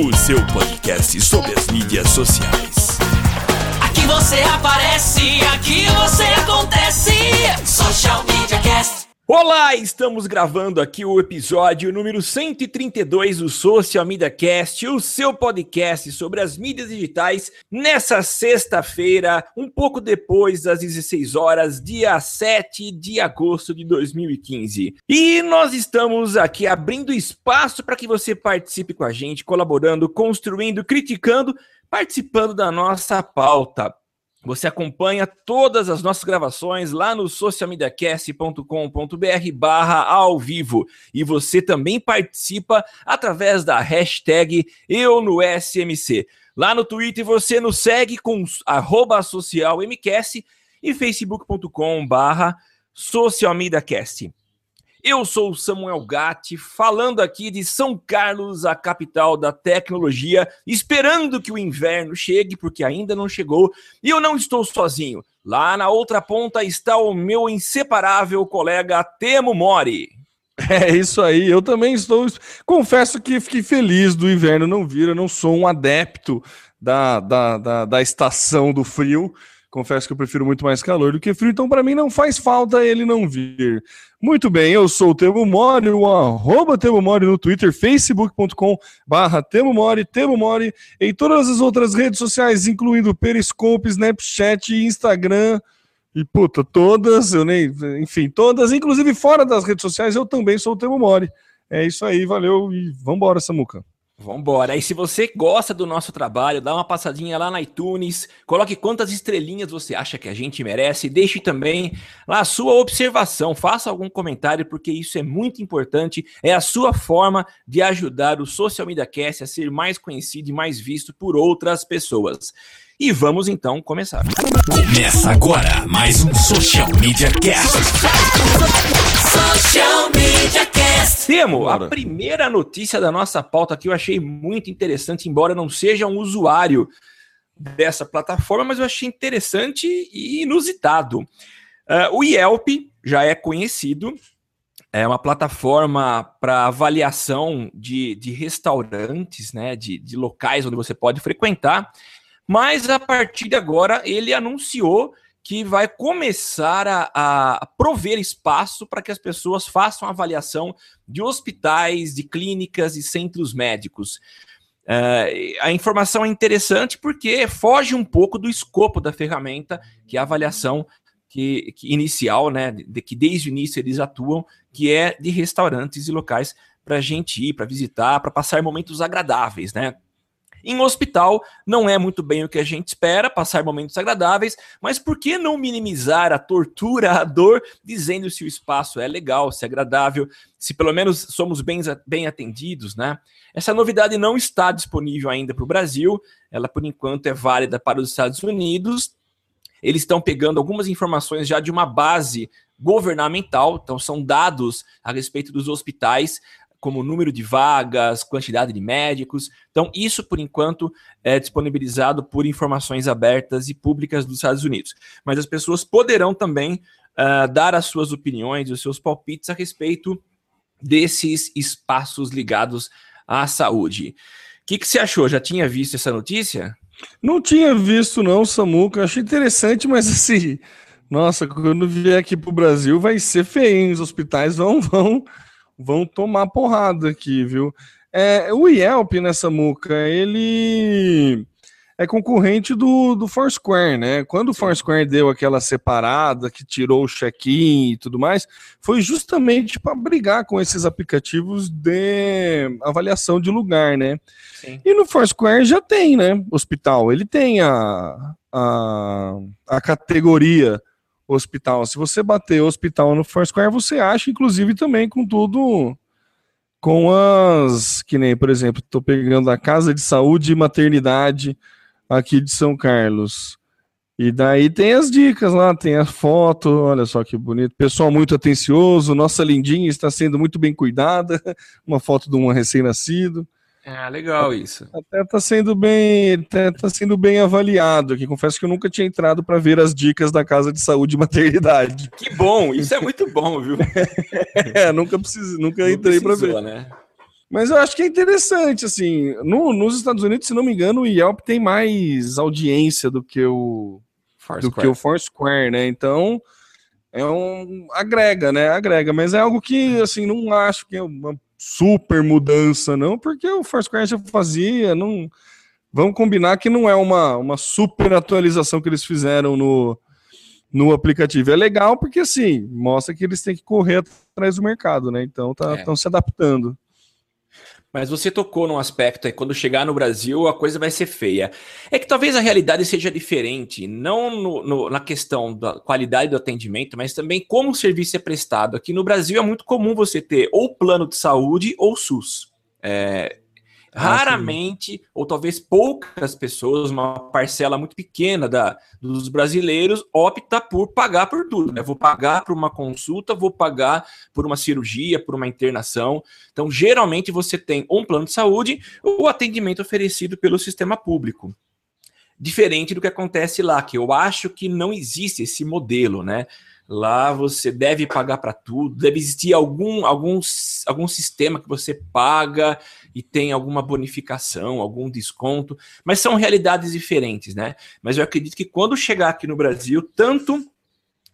o seu podcast sobre as mídias sociais. Aqui você aparece, aqui você acontece. Social Media Cast. Olá, estamos gravando aqui o episódio número 132 do Social Media Cast, o seu podcast sobre as mídias digitais, nessa sexta-feira, um pouco depois das 16 horas, dia 7 de agosto de 2015. E nós estamos aqui abrindo espaço para que você participe com a gente, colaborando, construindo, criticando, participando da nossa pauta. Você acompanha todas as nossas gravações lá no socialmediacast.com.br barra ao vivo. E você também participa através da hashtag Eu no SMC. Lá no Twitter você nos segue com arroba socialmcast e facebook.com barra socialmediacast. Eu sou o Samuel Gatti, falando aqui de São Carlos, a capital da tecnologia, esperando que o inverno chegue, porque ainda não chegou, e eu não estou sozinho. Lá na outra ponta está o meu inseparável colega Temo Mori. É isso aí, eu também estou. Confesso que fiquei feliz do inverno não vir, eu não sou um adepto da, da, da, da estação do frio. Confesso que eu prefiro muito mais calor do que frio, então para mim não faz falta ele não vir. Muito bem, eu sou o Temo Mori, o arroba Temo Mori no Twitter, facebook.com barra Temo Mori, Temo Mori, em todas as outras redes sociais, incluindo Periscope, Snapchat, Instagram, e puta, todas, eu nem, enfim, todas, inclusive fora das redes sociais, eu também sou o Temo Mori. É isso aí, valeu e vambora, Samuca. Vambora. E se você gosta do nosso trabalho, dá uma passadinha lá na iTunes, coloque quantas estrelinhas você acha que a gente merece, deixe também lá a sua observação, faça algum comentário, porque isso é muito importante, é a sua forma de ajudar o Social Media Cast a ser mais conhecido e mais visto por outras pessoas. E vamos então começar. Começa agora mais um Social Media Cast. Social Media Cast. Temo, Bora. a primeira notícia da nossa pauta que eu achei muito interessante, embora não seja um usuário dessa plataforma, mas eu achei interessante e inusitado. Ah, o Yelp já é conhecido, é uma plataforma para avaliação de, de restaurantes, né, de, de locais onde você pode frequentar, mas a partir de agora ele anunciou que vai começar a, a prover espaço para que as pessoas façam avaliação de hospitais, de clínicas e centros médicos. É, a informação é interessante porque foge um pouco do escopo da ferramenta, que é a avaliação que, que inicial, né, de, que desde o início eles atuam, que é de restaurantes e locais para a gente ir, para visitar, para passar momentos agradáveis, né? Em hospital, não é muito bem o que a gente espera, passar momentos agradáveis, mas por que não minimizar a tortura, a dor, dizendo se o espaço é legal, se é agradável, se pelo menos somos bem, bem atendidos, né? Essa novidade não está disponível ainda para o Brasil, ela por enquanto é válida para os Estados Unidos. Eles estão pegando algumas informações já de uma base governamental, então são dados a respeito dos hospitais, como número de vagas, quantidade de médicos. Então, isso, por enquanto, é disponibilizado por informações abertas e públicas dos Estados Unidos. Mas as pessoas poderão também ah, dar as suas opiniões, os seus palpites a respeito desses espaços ligados à saúde. O que, que você achou? Já tinha visto essa notícia? Não tinha visto, não, Samuca. Achei interessante, mas assim, nossa, quando vier aqui pro Brasil vai ser feio, hein? Os hospitais vão, vão, vão tomar porrada aqui, viu? É, o Yelp nessa muca, ele é concorrente do, do Foursquare, né? Quando o Foursquare deu aquela separada, que tirou o check-in e tudo mais, foi justamente para brigar com esses aplicativos de avaliação de lugar, né? Sim. E no Foursquare já tem, né? Hospital. Ele tem a, a, a categoria hospital. Se você bater hospital no Foursquare, você acha, inclusive, também com tudo com as. Que nem, por exemplo, estou pegando a Casa de Saúde e Maternidade aqui de São Carlos. E daí tem as dicas lá, tem a foto, olha só que bonito. Pessoal muito atencioso, nossa lindinha está sendo muito bem cuidada. Uma foto de um recém-nascido. É legal isso. Até está sendo bem, até tá sendo bem avaliado aqui. Confesso que eu nunca tinha entrado para ver as dicas da casa de saúde e maternidade. Que bom, isso é muito bom, viu? é, nunca precisei, nunca Não entrei para ver. Né? Mas eu acho que é interessante, assim, no, nos Estados Unidos, se não me engano, o Yelp tem mais audiência do que o do que o Foursquare, né? Então, é um agrega, né? Agrega, mas é algo que assim não acho que é uma super mudança não, porque o Foursquare já fazia, não Vamos combinar que não é uma, uma super atualização que eles fizeram no, no aplicativo. É legal porque, assim, mostra que eles têm que correr atrás do mercado, né? Então, estão tá, é. se adaptando. Mas você tocou num aspecto aí, quando chegar no Brasil, a coisa vai ser feia. É que talvez a realidade seja diferente, não no, no, na questão da qualidade do atendimento, mas também como o serviço é prestado. Aqui no Brasil é muito comum você ter ou plano de saúde ou SUS. É, Raramente, ou talvez poucas pessoas, uma parcela muito pequena da, dos brasileiros, opta por pagar por tudo. Né? Vou pagar por uma consulta, vou pagar por uma cirurgia, por uma internação. Então, geralmente, você tem um plano de saúde ou atendimento oferecido pelo sistema público. Diferente do que acontece lá, que eu acho que não existe esse modelo, né? Lá você deve pagar para tudo, deve existir algum, algum, algum sistema que você paga e tem alguma bonificação, algum desconto, mas são realidades diferentes, né? Mas eu acredito que quando chegar aqui no Brasil, tanto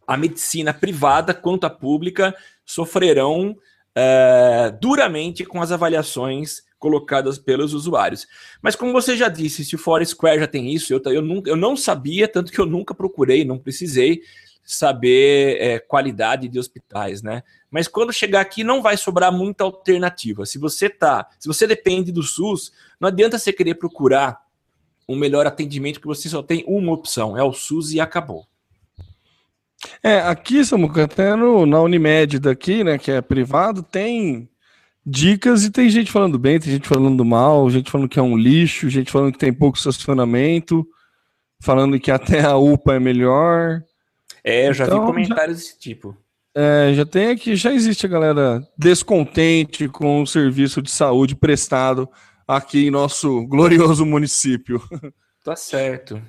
a medicina privada quanto a pública sofrerão uh, duramente com as avaliações colocadas pelos usuários. Mas como você já disse, se o Foursquare já tem isso, eu, eu, nunca, eu não sabia, tanto que eu nunca procurei, não precisei saber é, qualidade de hospitais, né? Mas quando chegar aqui não vai sobrar muita alternativa. Se você tá, se você depende do SUS, não adianta você querer procurar um melhor atendimento que você só tem uma opção, é o SUS e acabou. É, aqui, Samuca, até no, na Unimed daqui, né, que é privado, tem dicas e tem gente falando bem, tem gente falando mal, gente falando que é um lixo, gente falando que tem pouco estacionamento, falando que até a UPA é melhor. É, eu já então, vi comentários já, desse tipo. É, já tem aqui, já existe a galera descontente com o serviço de saúde prestado aqui em nosso glorioso município. Tá certo.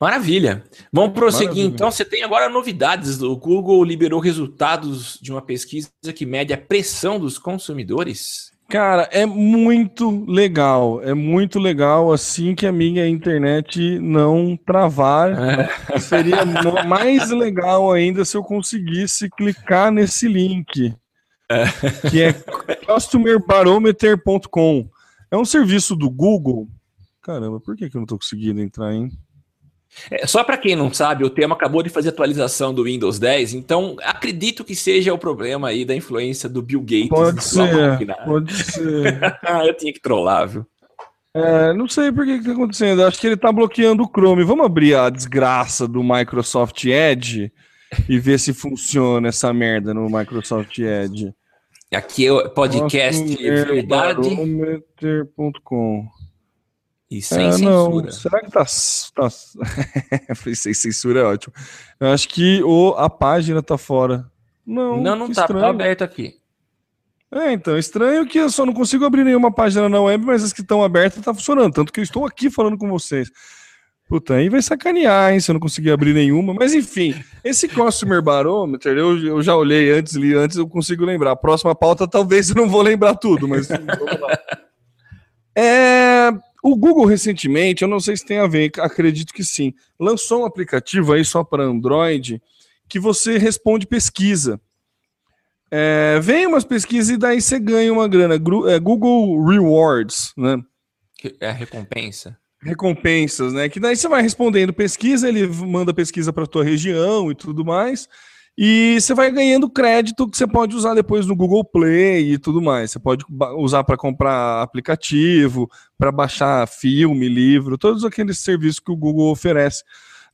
Maravilha. Vamos prosseguir Maravilha. então. Você tem agora novidades. O Google liberou resultados de uma pesquisa que mede a pressão dos consumidores. Cara, é muito legal. É muito legal assim que a minha internet não travar. É. Seria mais legal ainda se eu conseguisse clicar nesse link. É. Que é customerbarometer.com. É um serviço do Google. Caramba, por que, que eu não tô conseguindo entrar, hein? É, só para quem não sabe, o tema acabou de fazer atualização do Windows 10, então acredito que seja o problema aí da influência do Bill Gates. Pode ser, pode ser. Eu tinha que trollar, viu? É, não sei por que está acontecendo. Acho que ele está bloqueando o Chrome. Vamos abrir a desgraça do Microsoft Edge e ver se funciona essa merda no Microsoft Edge. Aqui é o podcast verdade. E sem é, censura. Não. Será que tá. tá... sem censura é ótimo. Eu acho que o, a página tá fora. Não, não, não tá, tá aberto aqui. É, então, estranho que eu só não consigo abrir nenhuma página na web, mas as que estão abertas tá funcionando. Tanto que eu estou aqui falando com vocês. Puta, aí vai sacanear, hein, se eu não conseguir abrir nenhuma. Mas enfim, esse Customer Barometer, eu, eu já olhei antes, li antes, eu consigo lembrar. A próxima pauta talvez eu não vou lembrar tudo, mas vamos lá. É, o Google recentemente, eu não sei se tem a ver, acredito que sim, lançou um aplicativo aí só para Android que você responde pesquisa. É, vem umas pesquisas e daí você ganha uma grana. É, Google Rewards, né? É a recompensa. Recompensas, né? Que daí você vai respondendo pesquisa, ele manda pesquisa para tua região e tudo mais. E você vai ganhando crédito que você pode usar depois no Google Play e tudo mais. Você pode usar para comprar aplicativo, para baixar filme, livro, todos aqueles serviços que o Google oferece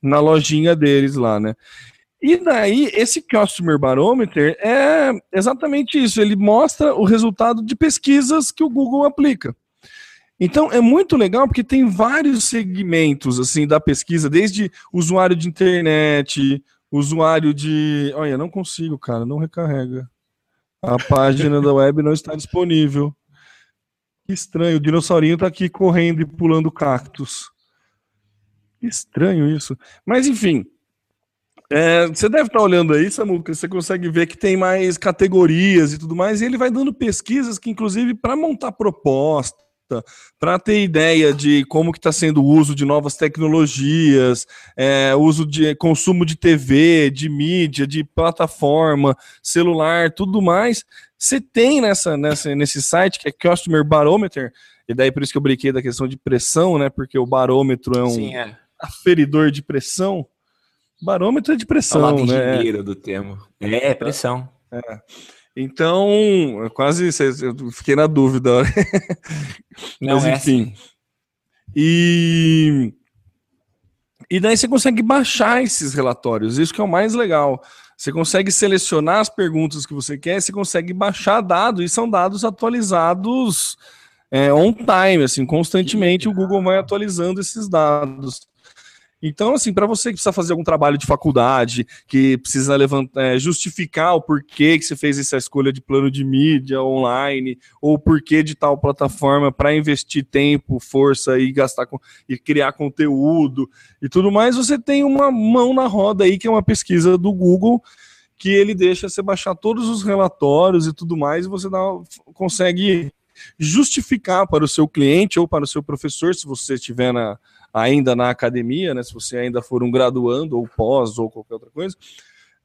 na lojinha deles lá, né? E daí, esse Customer Barometer é exatamente isso. Ele mostra o resultado de pesquisas que o Google aplica. Então é muito legal porque tem vários segmentos assim da pesquisa, desde usuário de internet, usuário de. Olha, não consigo, cara, não recarrega. A página da web não está disponível. Que estranho, o dinossaurinho está aqui correndo e pulando cactos. Que estranho isso. Mas enfim, é, você deve estar olhando aí, Samuca, você consegue ver que tem mais categorias e tudo mais, e ele vai dando pesquisas que, inclusive, para montar proposta, para ter ideia de como que está sendo o uso de novas tecnologias, é, uso de consumo de TV, de mídia, de plataforma, celular, tudo mais, você tem nessa, nessa, nesse site que é Customer Barometer, e daí por isso que eu brinquei da questão de pressão, né? Porque o barômetro é um Sim, é. aferidor de pressão. Barômetro é de pressão, é né? do termo. É, pressão. É. Então, quase eu fiquei na dúvida. Não, Mas é enfim. Assim. E e daí você consegue baixar esses relatórios, isso que é o mais legal. Você consegue selecionar as perguntas que você quer, você consegue baixar dados, e são dados atualizados é, on time, assim, constantemente o Google vai atualizando esses dados. Então, assim, para você que precisa fazer algum trabalho de faculdade, que precisa levantar, é, justificar o porquê que você fez essa escolha de plano de mídia online, ou porquê de tal plataforma para investir tempo, força e gastar com, e criar conteúdo e tudo mais, você tem uma mão na roda aí, que é uma pesquisa do Google, que ele deixa você baixar todos os relatórios e tudo mais, e você dá, consegue justificar para o seu cliente ou para o seu professor, se você estiver na ainda na academia, né, se você ainda for um graduando ou pós ou qualquer outra coisa,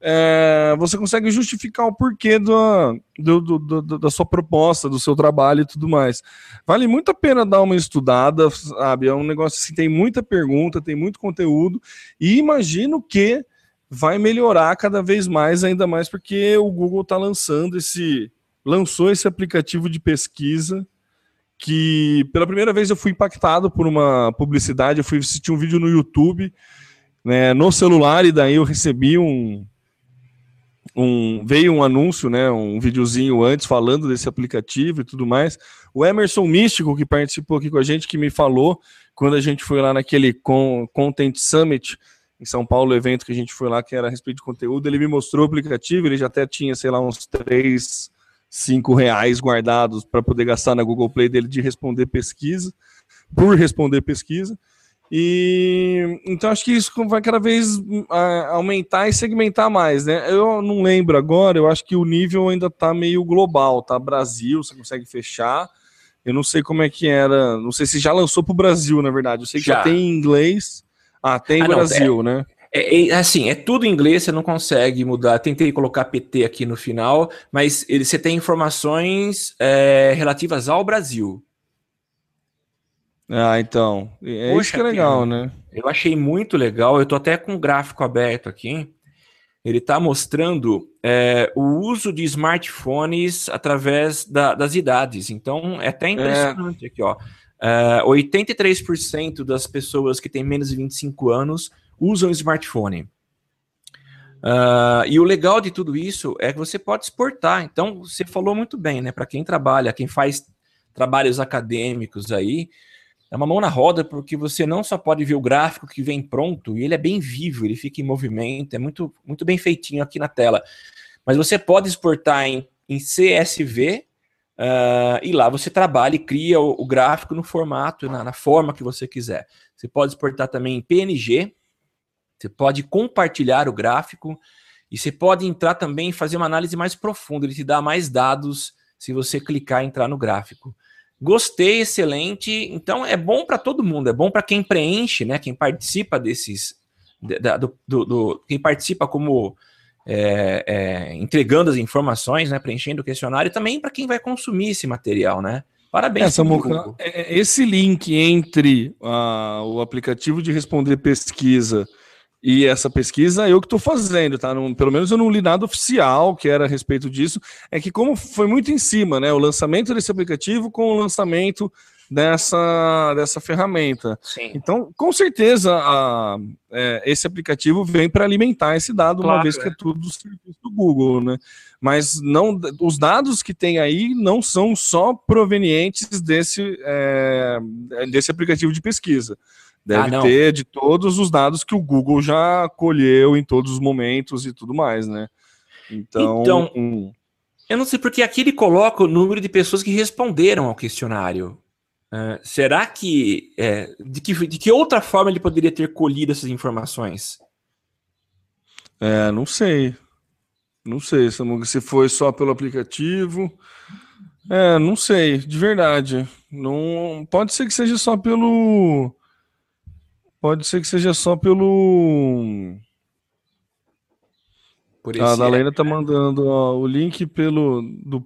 é, você consegue justificar o porquê do, do, do, do, da sua proposta, do seu trabalho e tudo mais. Vale muito a pena dar uma estudada, sabe? É um negócio assim, tem muita pergunta, tem muito conteúdo, e imagino que vai melhorar cada vez mais, ainda mais porque o Google está lançando esse. lançou esse aplicativo de pesquisa que pela primeira vez eu fui impactado por uma publicidade, eu fui assistir um vídeo no YouTube, né, no celular, e daí eu recebi um, um veio um anúncio, né, um videozinho antes falando desse aplicativo e tudo mais. O Emerson Místico, que participou aqui com a gente, que me falou quando a gente foi lá naquele Content Summit em São Paulo, evento que a gente foi lá, que era a respeito de conteúdo, ele me mostrou o aplicativo, ele já até tinha, sei lá, uns três cinco reais guardados para poder gastar na Google Play dele de responder pesquisa, por responder pesquisa. E então acho que isso vai cada vez aumentar e segmentar mais, né? Eu não lembro agora, eu acho que o nível ainda está meio global, tá? Brasil, você consegue fechar. Eu não sei como é que era, não sei se já lançou para o Brasil, na verdade. Eu sei que já, já tem em inglês. Ah, tem ah, Brasil, não, é, né? É, é, assim, é tudo em inglês, você não consegue mudar. Tentei colocar PT aqui no final, mas ele, você tem informações é, relativas ao Brasil. Ah, então. É Poxa, isso que é legal, né? Eu achei muito legal. Eu tô até com o gráfico aberto aqui. Ele está mostrando é, o uso de smartphones através da, das idades. Então, é até impressionante é. aqui, ó. É, 83% das pessoas que têm menos de 25 anos usam smartphone. Uh, e o legal de tudo isso é que você pode exportar. Então, você falou muito bem, né? Para quem trabalha, quem faz trabalhos acadêmicos aí, é uma mão na roda, porque você não só pode ver o gráfico que vem pronto, e ele é bem vivo, ele fica em movimento, é muito, muito bem feitinho aqui na tela. Mas você pode exportar em, em CSV, uh, e lá você trabalha e cria o, o gráfico no formato, na, na forma que você quiser. Você pode exportar também em PNG, você pode compartilhar o gráfico e você pode entrar também e fazer uma análise mais profunda. Ele te dá mais dados se você clicar e entrar no gráfico. Gostei, excelente. Então é bom para todo mundo, é bom para quem preenche, né? Quem participa desses, do, do, do quem participa como é, é, entregando as informações, né? Preenchendo o questionário, e também para quem vai consumir esse material, né? Parabéns. É, é, esse link entre uh, o aplicativo de responder pesquisa e essa pesquisa eu que estou fazendo, tá? Não, pelo menos eu não li nada oficial que era a respeito disso. É que como foi muito em cima, né? O lançamento desse aplicativo com o lançamento dessa, dessa ferramenta. Sim. Então, com certeza, a, é, esse aplicativo vem para alimentar esse dado, Claro, uma vez que é tudo do serviço do Google, né? Mas não, os dados que tem aí não são só provenientes desse, é, desse aplicativo de pesquisa. Deve Ah, ter de todos os dados que o Google já colheu em todos os momentos e tudo mais, né? Então, Então, hum, Eu não sei porque aqui ele coloca o número de pessoas que responderam ao questionário. Ah, será que, é, de que de que outra forma ele poderia ter colhido essas informações? é, não sei. Não sei Samuca, se foi só pelo aplicativo. É, não sei, de verdade. Não, pode ser que seja só pelo. Pode ser que seja só pelo. Por A esse- Dalena tá mandando ó, o link pelo do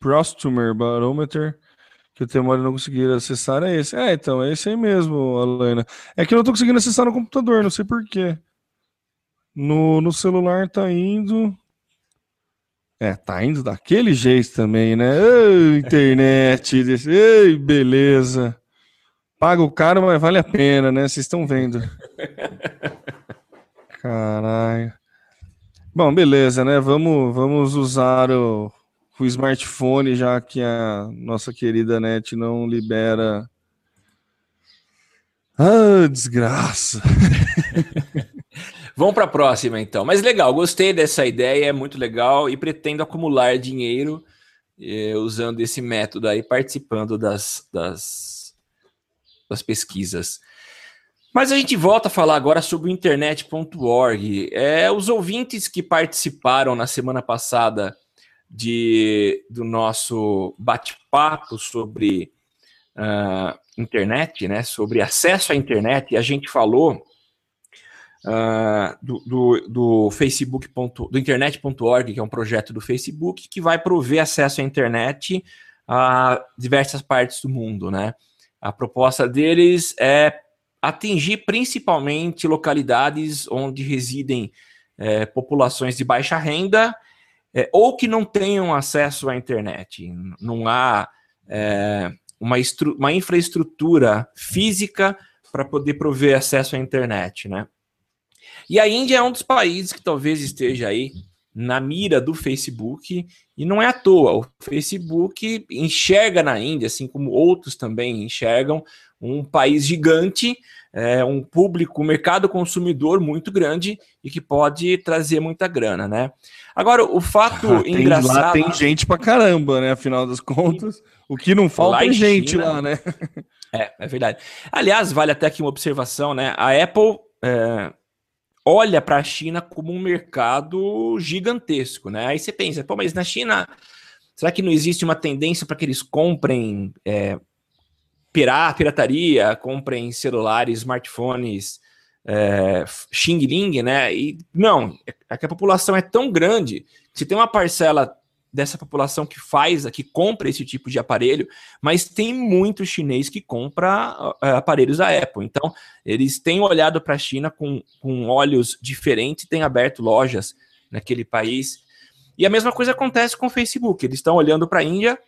Prostumer Barometer que o Temori não conseguiu acessar é esse. É, então, é esse aí mesmo, Alena. É que eu não tô conseguindo acessar no computador, não sei porquê. No, no celular tá indo. É, tá indo daquele jeito também, né? Ei, internet. desse- Ei, beleza. Paga o caro, mas vale a pena, né? Vocês estão vendo. Caralho. Bom, beleza, né? Vamos, vamos usar o, o smartphone, já que a nossa querida net não libera. Ah, desgraça. Vamos para a próxima, então. Mas legal, gostei dessa ideia, é muito legal e pretendo acumular dinheiro eh, usando esse método aí, participando das, das, das pesquisas. Mas a gente volta a falar agora sobre o internet.org. É, os ouvintes que participaram na semana passada de, do nosso bate-papo sobre ah, internet, né, sobre acesso à internet, a gente falou ah, do, do, do Facebook, ponto- do internet.org, que é um projeto do Facebook, que vai prover acesso à internet a diversas partes do mundo, né? A proposta deles é atingir principalmente localidades onde residem eh, populações de baixa renda eh, ou que não tenham acesso à internet. Não há eh, uma, uma infraestrutura física para poder prover acesso à internet, né? E a Índia é um dos países que talvez esteja aí na mira do Facebook, e não é à toa. O Facebook enxerga na Índia, assim como outros também enxergam, um país gigante, é, um público, um mercado consumidor muito grande e que pode trazer muita grana, né? Agora, o fato Ah, tem- engraçado. lá tem gente pra caramba, né? Afinal das contas, o que não falta é gente China- lá, né? É, é verdade. Aliás, vale até aqui uma observação, né? A Apple é, olha para a China como um mercado gigantesco, né? Aí você pensa, pô, mas na China, será que não existe uma tendência para que eles comprem é, pirataria, comprem celulares, smartphones, é, Xing Ling, né? E não, é que a população é tão grande que se tem uma parcela dessa população que faz, que compra esse tipo de aparelho, mas tem muito chinês que compra uh, aparelhos da Apple. Então, eles têm olhado para a China com, com olhos diferentes, têm aberto lojas naquele país. E a mesma coisa acontece com o Facebook. Eles estão olhando para a Índia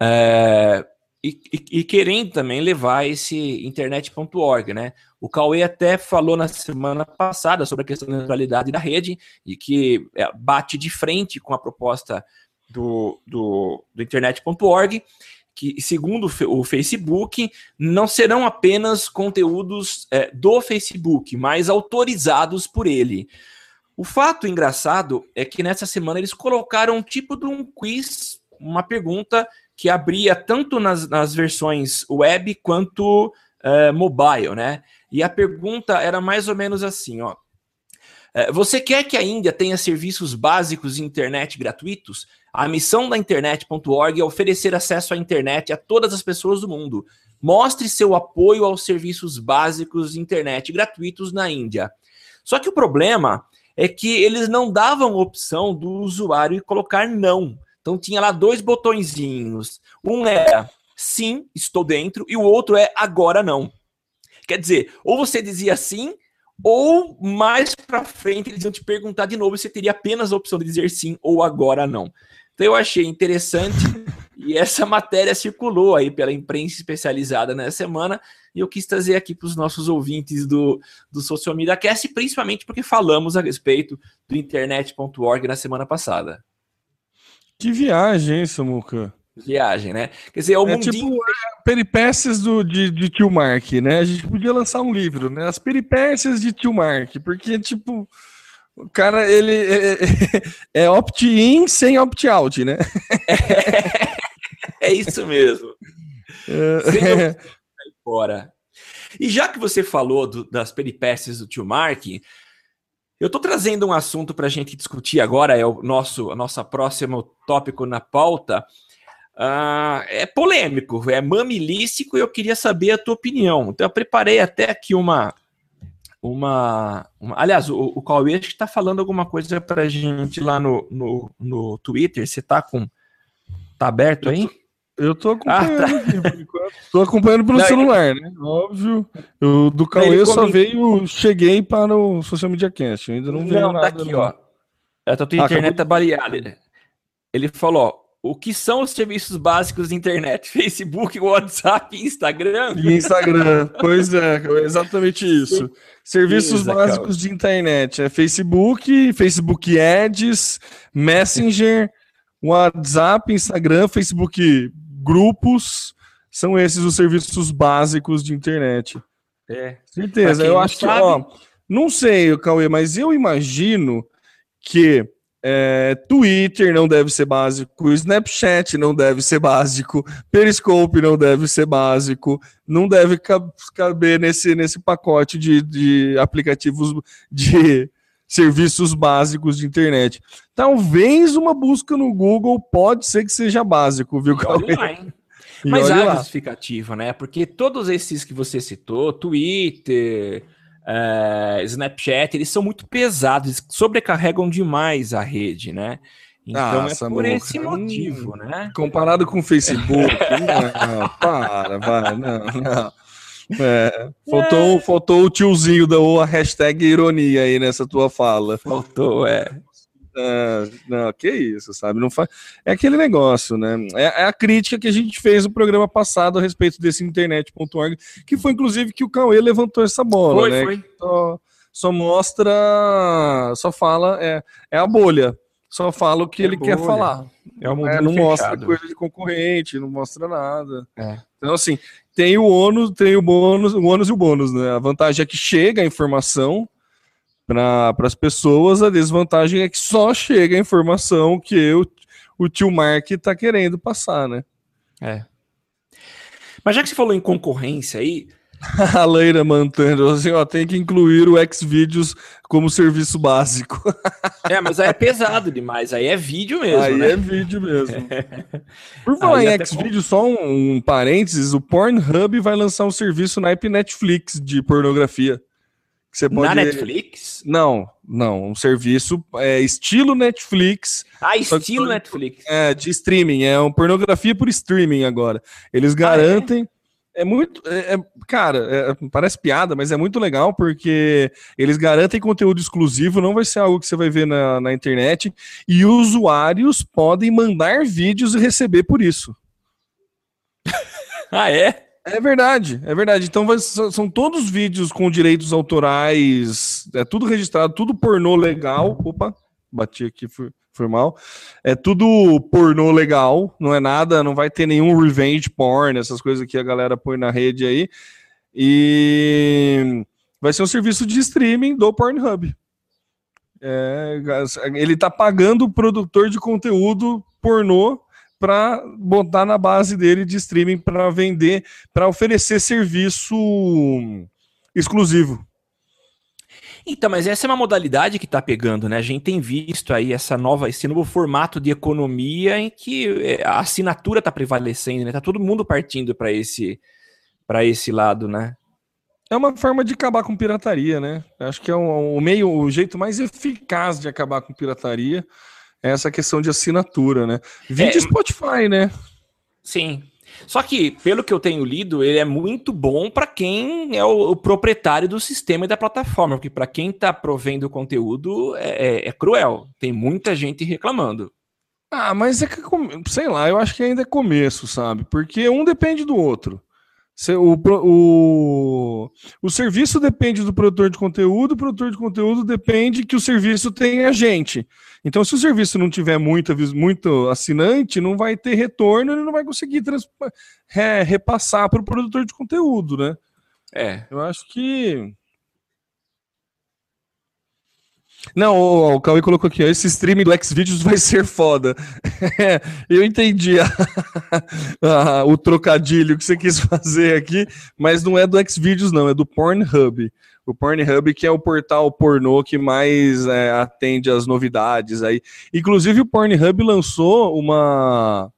é, e, e, querendo também levar esse internet.org, né? O Cauê até falou na semana passada sobre a questão da neutralidade da rede e que bate de frente com a proposta do, do, do internet.org, que, segundo o Facebook, não serão apenas conteúdos é, do Facebook, mas autorizados por ele. O fato engraçado é que nessa semana eles colocaram um tipo de um quiz, uma pergunta que abria tanto nas, nas versões web quanto uh, mobile, né? E a pergunta era mais ou menos assim, ó. Você quer que a Índia tenha serviços básicos de internet gratuitos? A missão da internet.org é oferecer acesso à internet a todas as pessoas do mundo. Mostre seu apoio aos serviços básicos de internet gratuitos na Índia. Só que o problema é que eles não davam opção do usuário colocar não. Então tinha lá dois botõezinhos. Um era sim, estou dentro, e o outro é agora não. Quer dizer, ou você dizia sim, ou mais para frente eles iam te perguntar de novo se você teria apenas a opção de dizer sim ou agora não. Então eu achei interessante E essa matéria circulou aí pela imprensa especializada nessa semana e eu quis trazer aqui para os nossos ouvintes do, do Social Media Cast, principalmente porque falamos a respeito do internet.org na semana passada. Que viagem, hein, Samuca? Viagem, né? Quer dizer, é o é mundinho... tipo é, peripécias do, de, de Tio Mark, né? A gente podia lançar um livro, né? As peripécias de Tio Mark, porque, tipo, o cara, ele é, é, é opt-in sem opt-out, né? É, isso mesmo. É, fora. E já que você falou do, das peripécias do tio Mark, eu estou trazendo um assunto para a gente discutir agora, é o nosso, a nossa próximo tópico na pauta. Uh, é polêmico, é mamilístico e eu queria saber a tua opinião. Então eu preparei até aqui uma. uma, uma aliás, o, o Cauê acho que está falando alguma coisa para a gente lá no, no, no Twitter. Você está com. Tá aberto aí? Eu tô acompanhando ah, tá. aqui, por enquanto. Tô acompanhando pelo Não, celular, né? Óbvio. Eu, do Cauê só veio, cheguei para o Social Media Cast. Eu ainda não, não veio tá nada. Tá aqui, não. ó. A tua ah, internet tá baleada. Ele falou, ó, o que são os serviços básicos de internet? Facebook, WhatsApp, Instagram? Instagram, pois é, exatamente isso. Serviços básicos de internet é Facebook, Facebook Ads, Messenger, WhatsApp, Instagram, Facebook grupos, são esses os serviços básicos de internet. É. Certeza. Eu acho sabe... que, ó, não sei, Cauê, mas eu imagino que é, Twitter não deve ser básico, Snapchat não deve ser básico, Periscope não deve ser básico, não deve caber nesse, nesse pacote de, de aplicativos de serviços básicos de internet. Talvez uma busca no Google pode ser que seja básico, viu, Cauê? Mas há justificativa, né? Porque todos esses que você citou, Twitter, é, Snapchat, eles são muito pesados, sobrecarregam demais a rede, né? Então Nossa, é por esse motivo, né? Comparado com o Facebook, não, para, vai, não, não. É, faltou, é. faltou o tiozinho da a hashtag ironia aí nessa tua fala. Faltou, é. é não, que isso, sabe? Não fa... É aquele negócio, né? É, é, a crítica que a gente fez no programa passado a respeito desse internet.org, que foi inclusive que o Cauê levantou essa bola, foi, né? Foi. Só, só, mostra, só fala, é, é a bolha. Só fala o que é ele bolha. quer falar. É, o é, não fechado. mostra coisa de concorrente, não mostra nada. É. Então, assim, tem o ônus, tem o bônus, o ônus e o bônus, né? A vantagem é que chega a informação para as pessoas, a desvantagem é que só chega a informação que eu, o tio Mark está querendo passar, né? É. Mas já que você falou em concorrência aí, a Leira mantendo assim, ó, tem que incluir o Xvideos como serviço básico. é, mas aí é pesado demais, aí é vídeo mesmo, Aí né? é vídeo mesmo. Por falar em Xvideos, só um, um, parênteses, o Pornhub vai lançar um serviço na app Netflix de pornografia. Você pode... Na Netflix? Não, não, um serviço é, estilo Netflix. Ah, estilo Netflix. É, de streaming, é uma pornografia por streaming agora. Eles garantem... Ah, é? É muito. É, é, cara, é, parece piada, mas é muito legal porque eles garantem conteúdo exclusivo, não vai ser algo que você vai ver na, na internet, e usuários podem mandar vídeos e receber por isso. ah, é? É verdade, é verdade. Então vai, são todos vídeos com direitos autorais, é tudo registrado, tudo pornô legal. Opa, bati aqui, foi, foi mal. É tudo pornô legal, não é nada, não vai ter nenhum revenge porn, essas coisas que a galera põe na rede aí. E vai ser um serviço de streaming do Pornhub. É, ele tá pagando o produtor de conteúdo pornô para botar na base dele de streaming para vender, para oferecer serviço exclusivo. Então, mas essa é uma modalidade que está pegando, né? A gente tem visto aí essa nova, esse novo formato de economia em que é, a assinatura está prevalecendo, né? Tá todo mundo partindo para esse para esse lado, né? É uma forma de acabar com pirataria, né? Acho que é o, o meio, o jeito mais eficaz de acabar com pirataria é essa questão de assinatura, né? Vídeo é, Spotify, né? Sim, só que, pelo que eu tenho lido, ele é muito bom para quem é o, o, proprietário do sistema e da plataforma, porque para quem está provendo o conteúdo é, é, é, cruel. Tem muita gente reclamando. Ah, mas é que, sei lá, eu acho que ainda é começo, sabe? Porque um depende do outro. O, o, o serviço depende do produtor de conteúdo, o produtor de conteúdo depende que o serviço tenha gente. Então, se o serviço não tiver muito, muito assinante, não vai ter retorno, ele não vai conseguir trans, é, repassar para o produtor de conteúdo, né? É. Eu acho que não, o, o Cauê colocou aqui, ó, esse stream do Xvideos vai ser foda. eu entendi a, a, o trocadilho que você quis fazer aqui, mas não é do Xvideos não, é do Pornhub. O Pornhub que é o portal pornô que mais é, atende às novidades aí. Inclusive o Pornhub lançou uma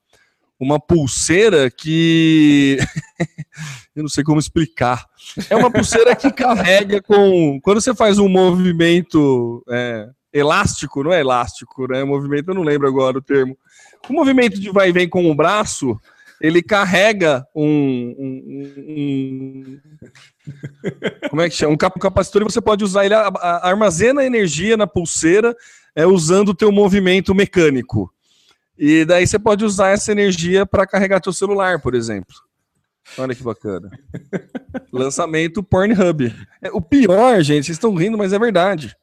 uma pulseira que eu não sei como explicar. É uma pulseira que carrega com. Quando você faz um movimento é, elástico, não é elástico, né? Movimento, eu não lembro agora o termo. O movimento de vai e vem com o braço, ele carrega um, um, um, como é que chama? Um capacitor e você pode usar ele, armazena energia na pulseira é, usando o teu movimento mecânico. E daí você pode usar essa energia para carregar teu celular, por exemplo. Olha que bacana. Lançamento Pornhub. É, o pior, gente, vocês estão rindo, mas é verdade.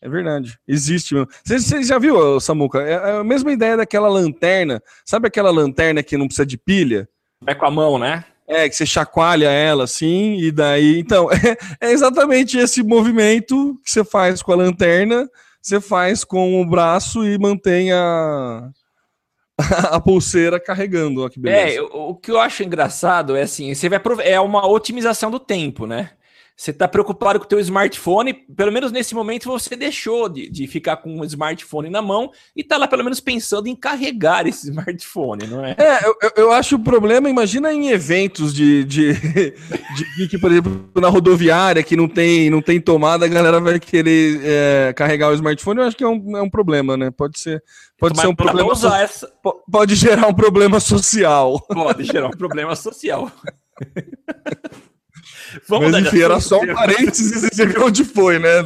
É verdade. Existe mesmo. Você, já viu, Samuca? É, é a mesma ideia daquela lanterna. Sabe aquela lanterna que não precisa de pilha? É com a mão, né? É, que você chacoalha ela assim, e daí. Então, é, é exatamente esse movimento que você faz com a lanterna você faz com o braço e mantém a, a pulseira carregando. Ó, que beleza. É, o, o que eu acho engraçado é assim, você vai é uma otimização do tempo, né? Você está preocupado com o teu smartphone, pelo menos nesse momento você deixou de, de ficar com o smartphone na mão e está lá pelo menos pensando em carregar esse smartphone, não é? É, eu, eu acho o problema, imagina em eventos de, de, de, de por exemplo, na rodoviária que não tem, não tem tomada, a galera vai querer é, carregar o smartphone, eu acho que é um, é um problema, né? Pode ser, pode ser um problema. So essa... Pode gerar um problema social. Pode gerar um problema social. Vamos Mas enfim, era só um parênteses e você viu onde foi, né?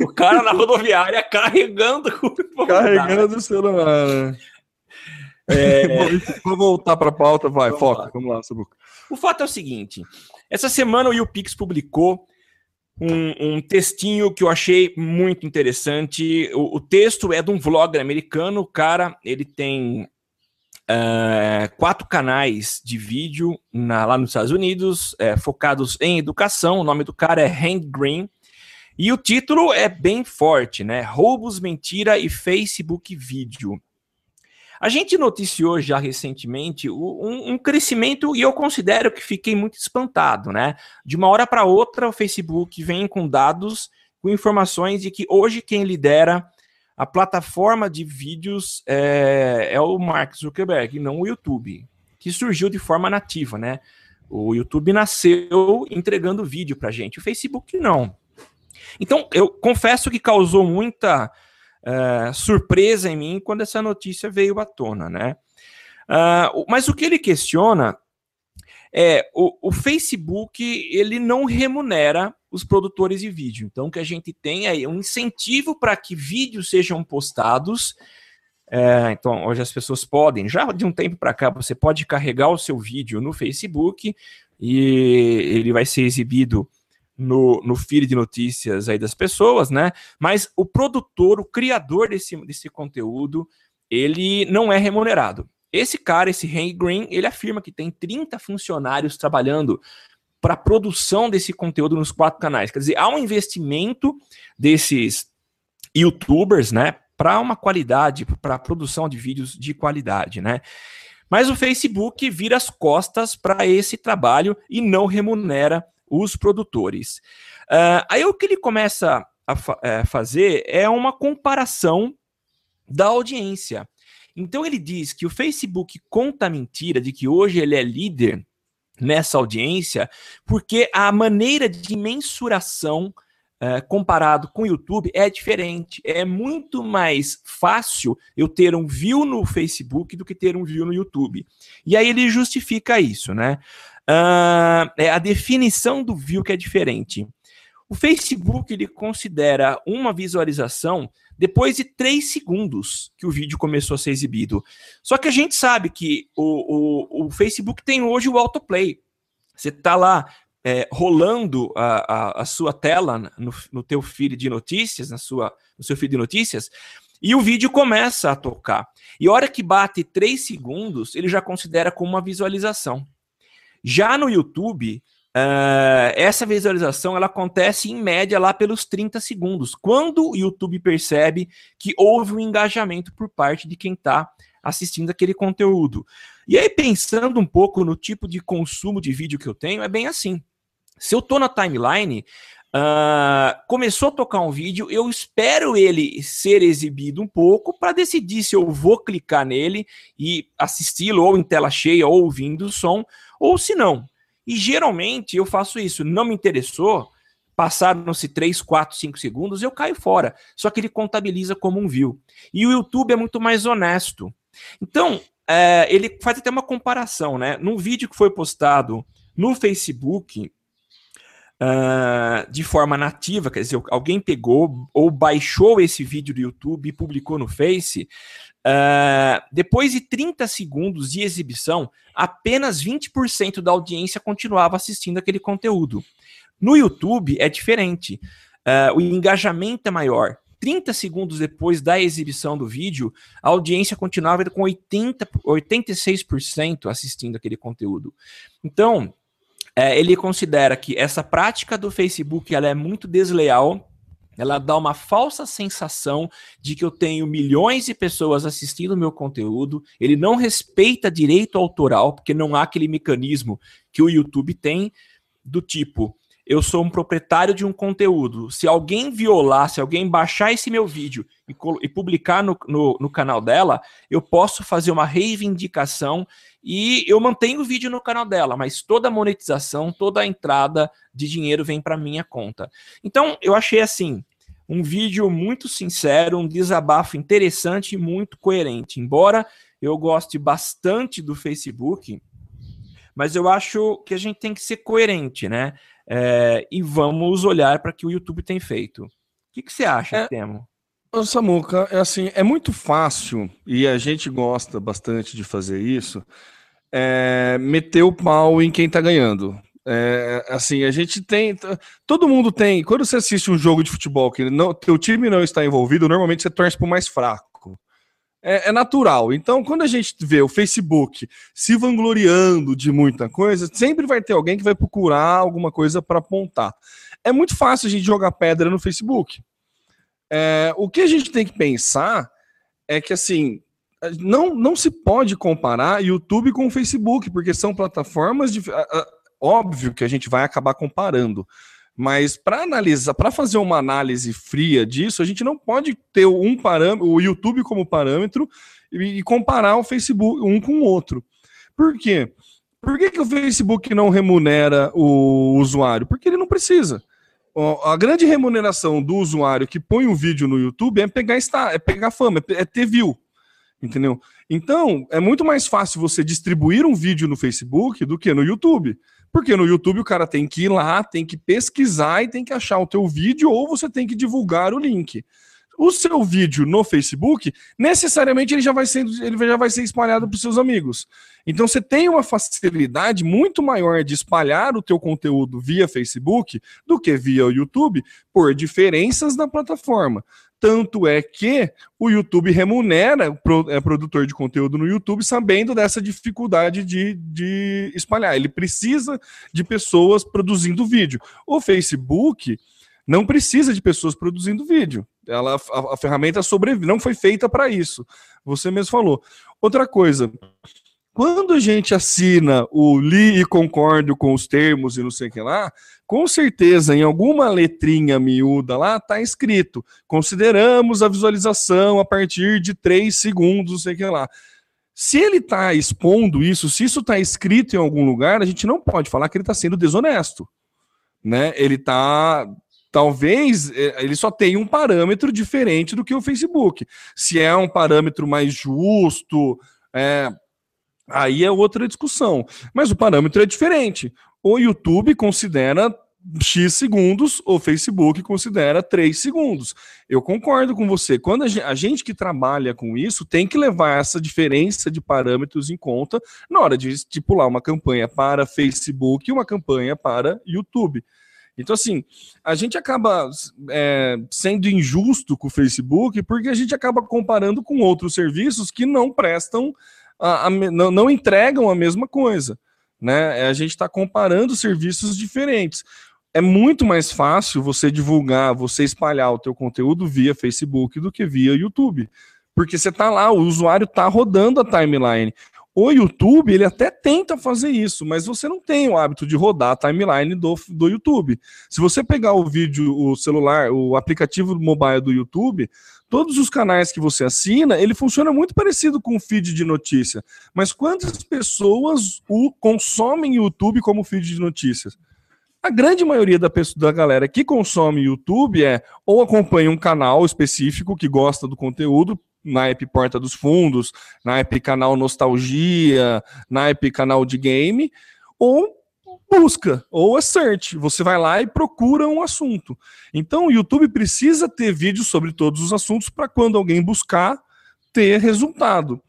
O cara na rodoviária carregando Carregando o celular. Né? É... Vou voltar para a pauta, vai, vamos foca. Lá. Vamos lá, Sabuca. O fato é o seguinte: essa semana o YouPix publicou um, um, textinho que eu achei muito interessante. O, o, texto é de um vlogger americano. O cara, ele tem uh, quatro canais de vídeo na, lá nos Estados Unidos, uh, focados em educação. O nome do cara é Hank Green. E o título é bem forte, né? Roubos, mentira e Facebook vídeo. A gente noticiou já recentemente um, um, crescimento e eu considero que fiquei muito espantado, né? De uma hora para outra, o Facebook vem com dados, com informações de que hoje quem lidera a plataforma de vídeos é, é o Mark Zuckerberg, não o YouTube, que surgiu de forma nativa, né? O YouTube nasceu entregando vídeo para gente, o Facebook não. Então, eu confesso que causou muita uh, surpresa em mim quando essa notícia veio à tona, né? Uh, mas o que ele questiona é o, o Facebook ele não remunera os produtores de vídeo. Então, o que a gente tem é um incentivo para que vídeos sejam postados. É, então, hoje as pessoas podem, já de um tempo para cá, você pode carregar o seu vídeo no Facebook e ele vai ser exibido no, no feed de notícias aí das pessoas, né? Mas o produtor, o criador desse, desse conteúdo, ele não é remunerado. Esse cara, esse Hank Green, ele afirma que tem 30 funcionários trabalhando para a produção desse conteúdo nos quatro canais. Quer dizer, há um investimento desses youtubers, né, para uma qualidade, para a produção de vídeos de qualidade, né? Mas o Facebook vira as costas para esse trabalho e não remunera os produtores. Uh, aí o que ele começa a fa é, fazer é uma comparação da audiência. Então ele diz que o Facebook conta a mentira de que hoje ele é líder nessa audiência, porque a maneira de mensuração uh, comparado com o YouTube é diferente. É muito mais fácil eu ter um view no Facebook do que ter um view no YouTube. E aí ele justifica isso, né? Uh, é a definição do view que é diferente. O Facebook ele considera uma visualização depois de três segundos que o vídeo começou a ser exibido. Só que a gente sabe que o, o, o Facebook tem hoje o autoplay. Você está lá é, rolando a, a, a, sua tela no, no teu feed de notícias, na sua, no seu feed de notícias, e o vídeo começa a tocar. E a hora que bate três segundos, ele já considera como uma visualização. Já no YouTube, Uh, essa visualização ela acontece em média lá pelos 30 segundos, quando o YouTube percebe que houve um engajamento por parte de quem está assistindo aquele conteúdo. E aí, pensando um pouco no tipo de consumo de vídeo que eu tenho, é bem assim. Se eu estou na timeline, uh, começou a tocar um vídeo, eu espero ele ser exibido um pouco para decidir se eu vou clicar nele e assisti-lo ou em tela cheia ou ouvindo o som, ou se não. E geralmente eu faço isso. Não me interessou, passaram-se 3, 4, 5 segundos, eu caio fora. Só que ele contabiliza como um view. E o YouTube é muito mais honesto. Então, é, ele faz até uma comparação, né? Num vídeo que foi postado no Facebook, uh, de forma nativa, quer dizer, alguém pegou ou baixou esse vídeo do YouTube e publicou no Face, Uh, depois de 30 segundos de exibição, apenas 20% da audiência continuava assistindo aquele conteúdo. No YouTube é diferente. Uh, o engajamento é maior. 30 segundos depois da exibição do vídeo, a audiência continuava com 80, 86% assistindo aquele conteúdo. Então, é, ele considera que essa prática do Facebook ela é muito desleal ela dá uma falsa sensação de que eu tenho milhões de pessoas assistindo o meu conteúdo. Ele não respeita direito autoral, porque não há aquele mecanismo que o YouTube tem, do tipo, eu sou um proprietário de um conteúdo. Se alguém violar, se alguém baixar esse meu vídeo e, e publicar no, no, no, canal dela, eu posso fazer uma reivindicação e eu mantenho o vídeo no canal dela, mas toda a monetização, toda a entrada de dinheiro vem para minha conta. Então, eu achei assim, um vídeo muito sincero, um desabafo interessante e muito coerente. Embora eu goste bastante do Facebook, mas eu acho que a gente tem que ser coerente, né? É, e vamos olhar para o que o YouTube tem feito. O que, que você acha, é, Temo? Samuca, é assim, é muito fácil, e a gente gosta bastante de fazer isso, é, meter o pau em quem está ganhando. É, assim, a gente tem. Todo mundo tem. Quando você assiste um jogo de futebol que não, teu time não está envolvido, normalmente você torce para o mais fraco. É, é, natural. Então, quando a gente vê o Facebook se vangloriando de muita coisa, sempre vai ter alguém que vai procurar alguma coisa para apontar. É muito fácil a gente jogar pedra no Facebook. É, o que a gente tem que pensar é que, assim, não, não se pode comparar YouTube com o Facebook, porque são plataformas de óbvio que a gente vai acabar comparando. Mas para analisar, para fazer uma análise fria disso, a gente não pode ter um parâmetro, o YouTube como parâmetro e, comparar o Facebook um com o outro. Por quê? Por que, que o Facebook não remunera o usuário? Porque ele não precisa. A grande remuneração do usuário que põe um vídeo no YouTube é pegar, é pegar fama, é ter view. Entendeu? Então, é muito mais fácil você distribuir um vídeo no Facebook do que no YouTube. Porque no YouTube o cara tem que ir lá, tem que pesquisar e tem que achar o teu vídeo ou você tem que divulgar o link. O seu vídeo no Facebook, necessariamente ele já vai ser, ele já vai ser espalhado para os seus amigos. Então você tem uma facilidade muito maior de espalhar o teu conteúdo via Facebook do que via o YouTube, por diferenças da plataforma. Tanto é que o YouTube remunera o é, produtor de conteúdo no YouTube sabendo dessa dificuldade de, de espalhar. Ele precisa de pessoas produzindo vídeo. O Facebook não precisa de pessoas produzindo vídeo. Ela, a, a ferramenta sobrevive, não foi feita para isso. Você mesmo falou. Outra coisa, quando a gente assina o li e concordo com os termos e não sei o que lá, com certeza em alguma letrinha miúda lá está escrito: consideramos a visualização a partir de 3 segundos, não sei o que lá. Se ele está expondo isso, se isso está escrito em algum lugar, a gente não pode falar que ele está sendo desonesto. Né? Ele está talvez é, ele só tenha um parâmetro diferente do que o Facebook. Se é um parâmetro mais justo, é, Aí é outra discussão. Mas o parâmetro é diferente. O YouTube considera X segundos, o Facebook considera 3 segundos. Eu concordo com você. Quando a gente, a gente, que trabalha com isso tem que levar essa diferença de parâmetros em conta na hora de estipular uma campanha para Facebook e uma campanha para YouTube. Então, assim, a gente acaba é, sendo injusto com o Facebook porque a gente acaba comparando com outros serviços que não prestam, a, a, não, não entregam a mesma coisa. Né? A gente está comparando serviços diferentes é muito mais fácil você divulgar, você espalhar o teu conteúdo via Facebook do que via YouTube. Porque você tá lá, o usuário tá rodando a timeline. O YouTube, ele até tenta fazer isso, mas você não tem o hábito de rodar a timeline do, do YouTube. Se você pegar o vídeo, o celular, o aplicativo mobile do YouTube, todos os canais que você assina, ele funciona muito parecido com o feed de notícia. Mas quantas pessoas o consomem YouTube como feed de notícias? A grande maioria da, pessoa, da galera que consome YouTube é ou acompanha um canal específico que gosta do conteúdo, naipe Porta dos Fundos, naipe canal Nostalgia, naipe canal de game, ou busca, ou é search. Você vai lá e procura um assunto. Então o YouTube precisa ter vídeos sobre todos os assuntos para quando alguém buscar ter resultado.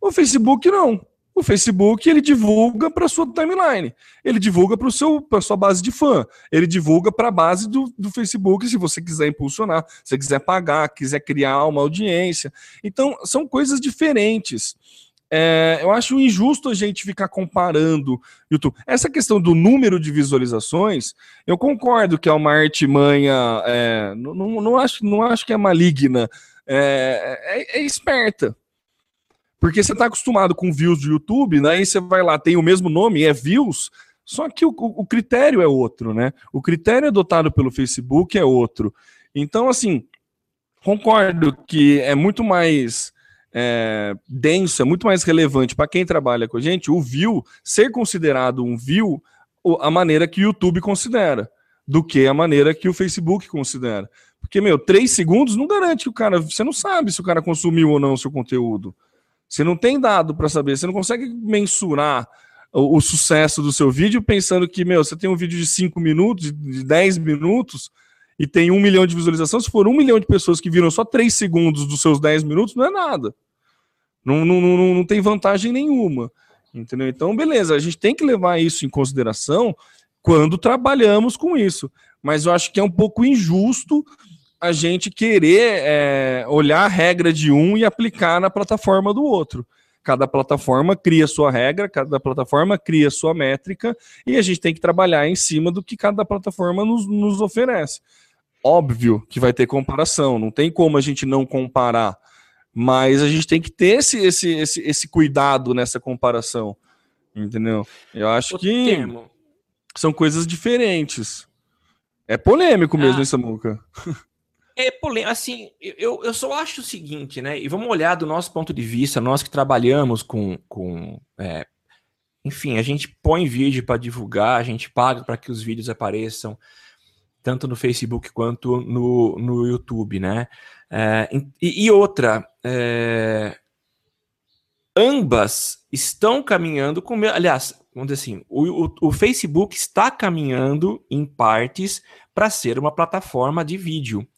O Facebook não. O Facebook ele divulga para sua timeline, ele divulga para para sua base de fã, ele divulga para a base do, do Facebook se você quiser impulsionar, se quiser pagar, quiser criar uma audiência. Então são coisas diferentes. É, eu acho injusto a gente ficar comparando YouTube. Essa questão do número de visualizações, eu concordo que é uma artimanha, é, não, não, não, acho, não acho que é maligna, é, é, é esperta. Porque você está acostumado com views do YouTube, né? Aí você vai lá, tem o mesmo nome, é views, só que o, o critério é outro, né? O critério adotado pelo Facebook é outro. Então, assim, concordo que é muito mais é, denso, é muito mais relevante para quem trabalha com a gente o view ser considerado um view a maneira que o YouTube considera, do que a maneira que o Facebook considera. Porque, meu, três segundos não garante que o cara. Você não sabe se o cara consumiu ou não o seu conteúdo. Você não tem dado para saber, você não consegue mensurar o, o, sucesso do seu vídeo pensando que, meu, você tem um vídeo de 5 minutos, de 10 minutos, e tem um milhão de visualizações. Se for um milhão de pessoas que viram só 3 segundos dos seus 10 minutos, não é nada. Não, não, não, não tem vantagem nenhuma. Entendeu? Então, beleza, a gente tem que levar isso em consideração quando trabalhamos com isso. Mas eu acho que é um pouco injusto a gente querer é, olhar a regra de um e aplicar na plataforma do outro. Cada plataforma cria sua regra, cada plataforma cria sua métrica e a gente tem que trabalhar em cima do que cada plataforma nos, nos oferece. Óbvio que vai ter comparação, não tem como a gente não comparar, mas a gente tem que ter esse, esse, esse, esse cuidado nessa comparação, entendeu? Eu acho que são coisas diferentes. É polêmico mesmo, ah. essa muca. É polêmico. Assim, eu, eu só acho o seguinte, né? E vamos olhar do nosso ponto de vista, nós que trabalhamos com. com é, enfim, a gente põe vídeo para divulgar, a gente paga para que os vídeos apareçam tanto no Facebook quanto no, no YouTube, né? É, e, e, outra, é, ambas estão caminhando com. Aliás, vamos dizer assim, o, o, o Facebook está caminhando em partes para ser uma plataforma de vídeo.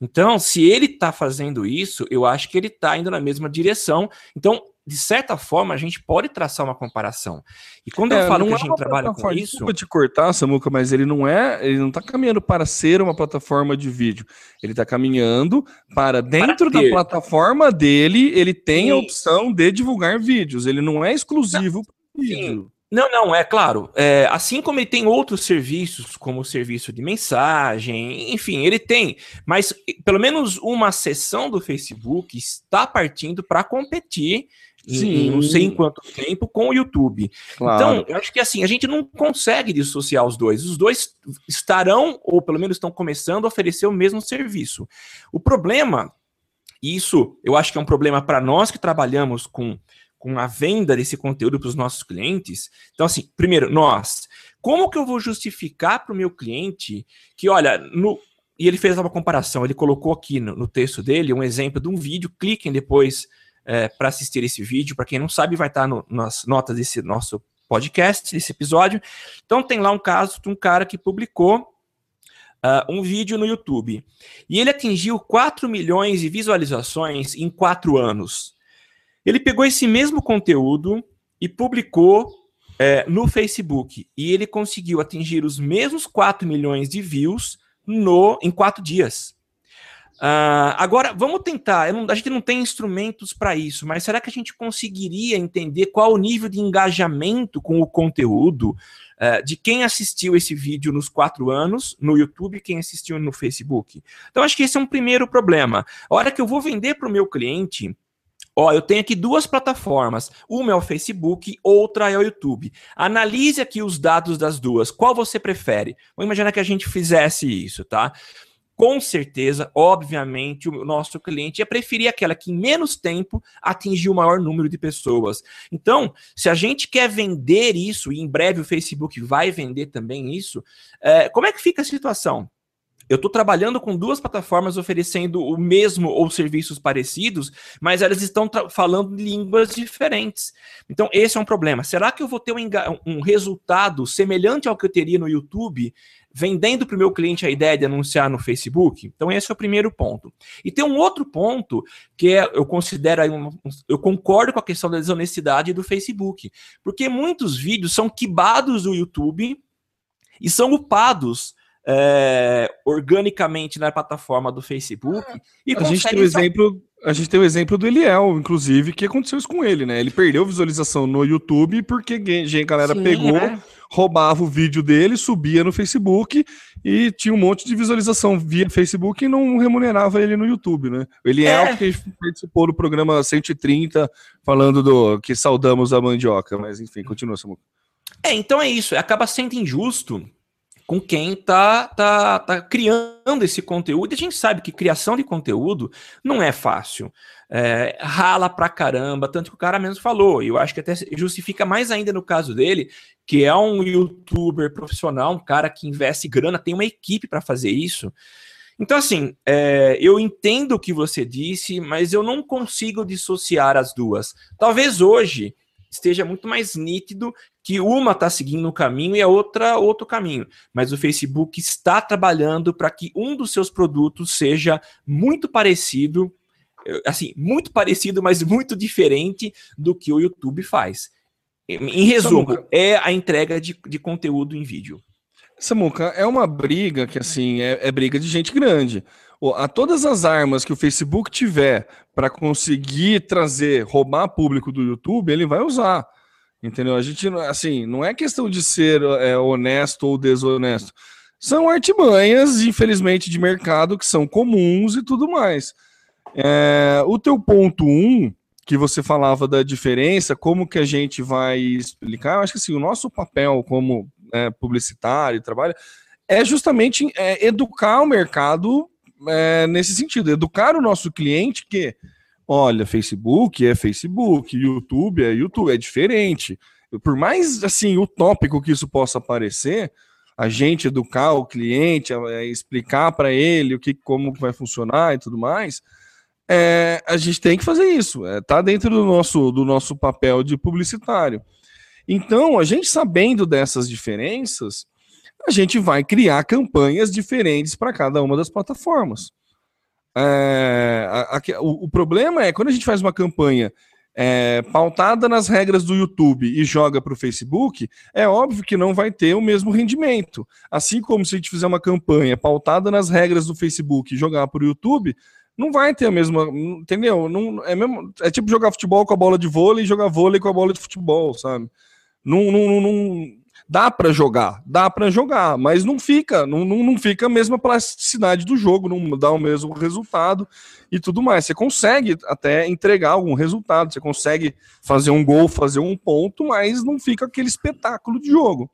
Então, se ele está fazendo isso, eu acho que ele está indo na mesma direção. Então, de certa forma, a gente pode traçar uma comparação. E quando é, eu falo que a é gente trabalha com isso. Desculpa te cortar, Samuca, mas ele não é, ele não está caminhando para ser uma plataforma de vídeo. Ele está caminhando para dentro para da plataforma dele, ele tem Sim. a opção de divulgar vídeos. Ele não é exclusivo para vídeo. Não, não, é claro. É, assim como ele tem outros serviços, como o serviço de mensagem, enfim, ele tem. Mas pelo menos uma seção do Facebook está partindo para competir Sim. Em, não sei em quanto tempo com o YouTube. Claro. Então, eu acho que assim, a gente não consegue dissociar os dois. Os dois estarão, ou pelo menos estão começando a oferecer o mesmo serviço. O problema, isso eu acho que é um problema para nós que trabalhamos com com a venda desse conteúdo para os nossos clientes. Então, assim, primeiro, nós, como que eu vou justificar para o meu cliente que, olha, no, e ele fez uma comparação, ele colocou aqui no, no texto dele um exemplo de um vídeo, cliquem depois é, para assistir esse vídeo, para quem não sabe, vai estar tá no, nas notas desse nosso podcast, desse episódio. Então tem lá um caso de um cara que publicou uh, um vídeo no YouTube. E ele atingiu 4 milhões de visualizações em 4 anos. Ele pegou esse mesmo conteúdo e publicou é, no Facebook. E ele conseguiu atingir os mesmos 4 milhões de views no, em 4 dias. Uh, agora, vamos tentar. Não, a gente não tem instrumentos para isso, mas será que a gente conseguiria entender qual o nível de engajamento com o conteúdo uh, de quem assistiu esse vídeo nos quatro anos no YouTube e quem assistiu no Facebook? Então, acho que esse é um primeiro problema. A hora que eu vou vender para o meu cliente, Ó, eu tenho aqui duas plataformas. Uma é o Facebook, outra é o YouTube. Analise aqui os dados das duas. Qual você prefere? Vamos imaginar que a gente fizesse isso, tá? Com certeza, obviamente, o nosso cliente ia preferir aquela que em menos tempo atingiu o maior número de pessoas. Então, se a gente quer vender isso, e em breve o Facebook vai vender também isso, é, como é que fica a situação? Eu estou trabalhando com duas plataformas oferecendo o mesmo ou serviços parecidos, mas elas estão falando línguas diferentes. Então, esse é um problema. Será que eu vou ter um, um resultado semelhante ao que eu teria no YouTube, vendendo para o meu cliente a ideia de anunciar no Facebook? Então, esse é o primeiro ponto. E tem um outro ponto que é, eu considero, eu concordo com a questão da desonestidade do Facebook, porque muitos vídeos são quibados do YouTube e são upados é, organicamente na plataforma do Facebook. E a gente tem o exemplo, a gente tem o exemplo do Eliel, inclusive, que aconteceu isso com ele, né? Ele perdeu visualização no YouTube porque a galera Sim, pegou, é. roubava o vídeo dele, subia no Facebook e tinha um monte de visualização via Facebook e não remunerava ele no YouTube, né? O Eliel é. que participou do programa 130 falando do que saudamos a mandioca, mas enfim, continua, Samuca. É, então é isso, acaba sendo injusto com quem tá, tá, tá criando esse conteúdo. E a gente sabe que criação de conteúdo não é fácil. É, rala pra caramba, tanto que o cara mesmo falou. E eu acho que até justifica mais ainda no caso dele, que é um youtuber profissional, um cara que investe grana, tem uma equipe para fazer isso. Então, assim, é, eu entendo o que você disse, mas eu não consigo dissociar as duas. Talvez hoje esteja muito mais nítido que uma está seguindo um caminho e a outra outro caminho. Mas o Facebook está trabalhando para que um dos seus produtos seja muito parecido, eh, assim, muito parecido, mas muito diferente do que o YouTube faz. Em resumo, Samuca, é a entrega de, de conteúdo em vídeo. Samuca, é uma briga que, assim, é, é briga de gente grande a todas as armas que o Facebook tiver para conseguir trazer, roubar público do YouTube, ele vai usar. Entendeu? A gente, assim, não é questão de ser é, honesto ou desonesto. São artimanhas, infelizmente, de mercado que são comuns e tudo mais. É, o teu ponto um, que você falava da diferença, como que a gente vai explicar? Eu acho que assim, o nosso papel como é, publicitário, trabalho, é justamente é, educar o mercado é, nesse sentido, educar o nosso cliente que, olha, Facebook é Facebook, YouTube é YouTube, é diferente. Por mais assim utópico que isso possa parecer, a gente educar o cliente, explicar para ele o que, como vai funcionar e tudo mais, é, a gente tem que fazer isso. É, tá dentro do nosso, do nosso papel de publicitário. Então, a gente sabendo dessas diferenças, a gente vai criar campanhas diferentes para cada uma das plataformas. É, a, a, o, o, problema é quando a gente faz uma campanha é, pautada nas regras do YouTube e joga para o Facebook, é óbvio que não vai ter o mesmo rendimento. Assim como se a gente fizer uma campanha pautada nas regras do Facebook e jogar para o YouTube, não vai ter a mesma. Entendeu? Não, é, mesmo, é tipo jogar futebol com a bola de vôlei e jogar vôlei com a bola de futebol, sabe? Não, não, não, Dá para jogar, dá para jogar, mas não fica, não, não, não fica a mesma plasticidade do jogo, não dá o mesmo resultado e tudo mais. Você consegue até entregar algum resultado, você consegue fazer um gol, fazer um ponto, mas não fica aquele espetáculo de jogo.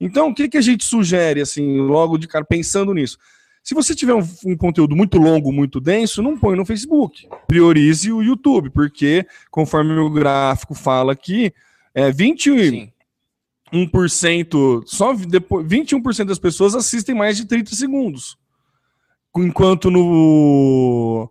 Então, o que, que a gente sugere, assim, logo de cara, pensando nisso? Se você tiver um, um, conteúdo muito longo, muito denso, não põe no Facebook. Priorize o YouTube, porque, conforme o gráfico fala aqui, é 20, Sim. 1%, só depois, 21% das pessoas assistem mais de 30 segundos. Enquanto no,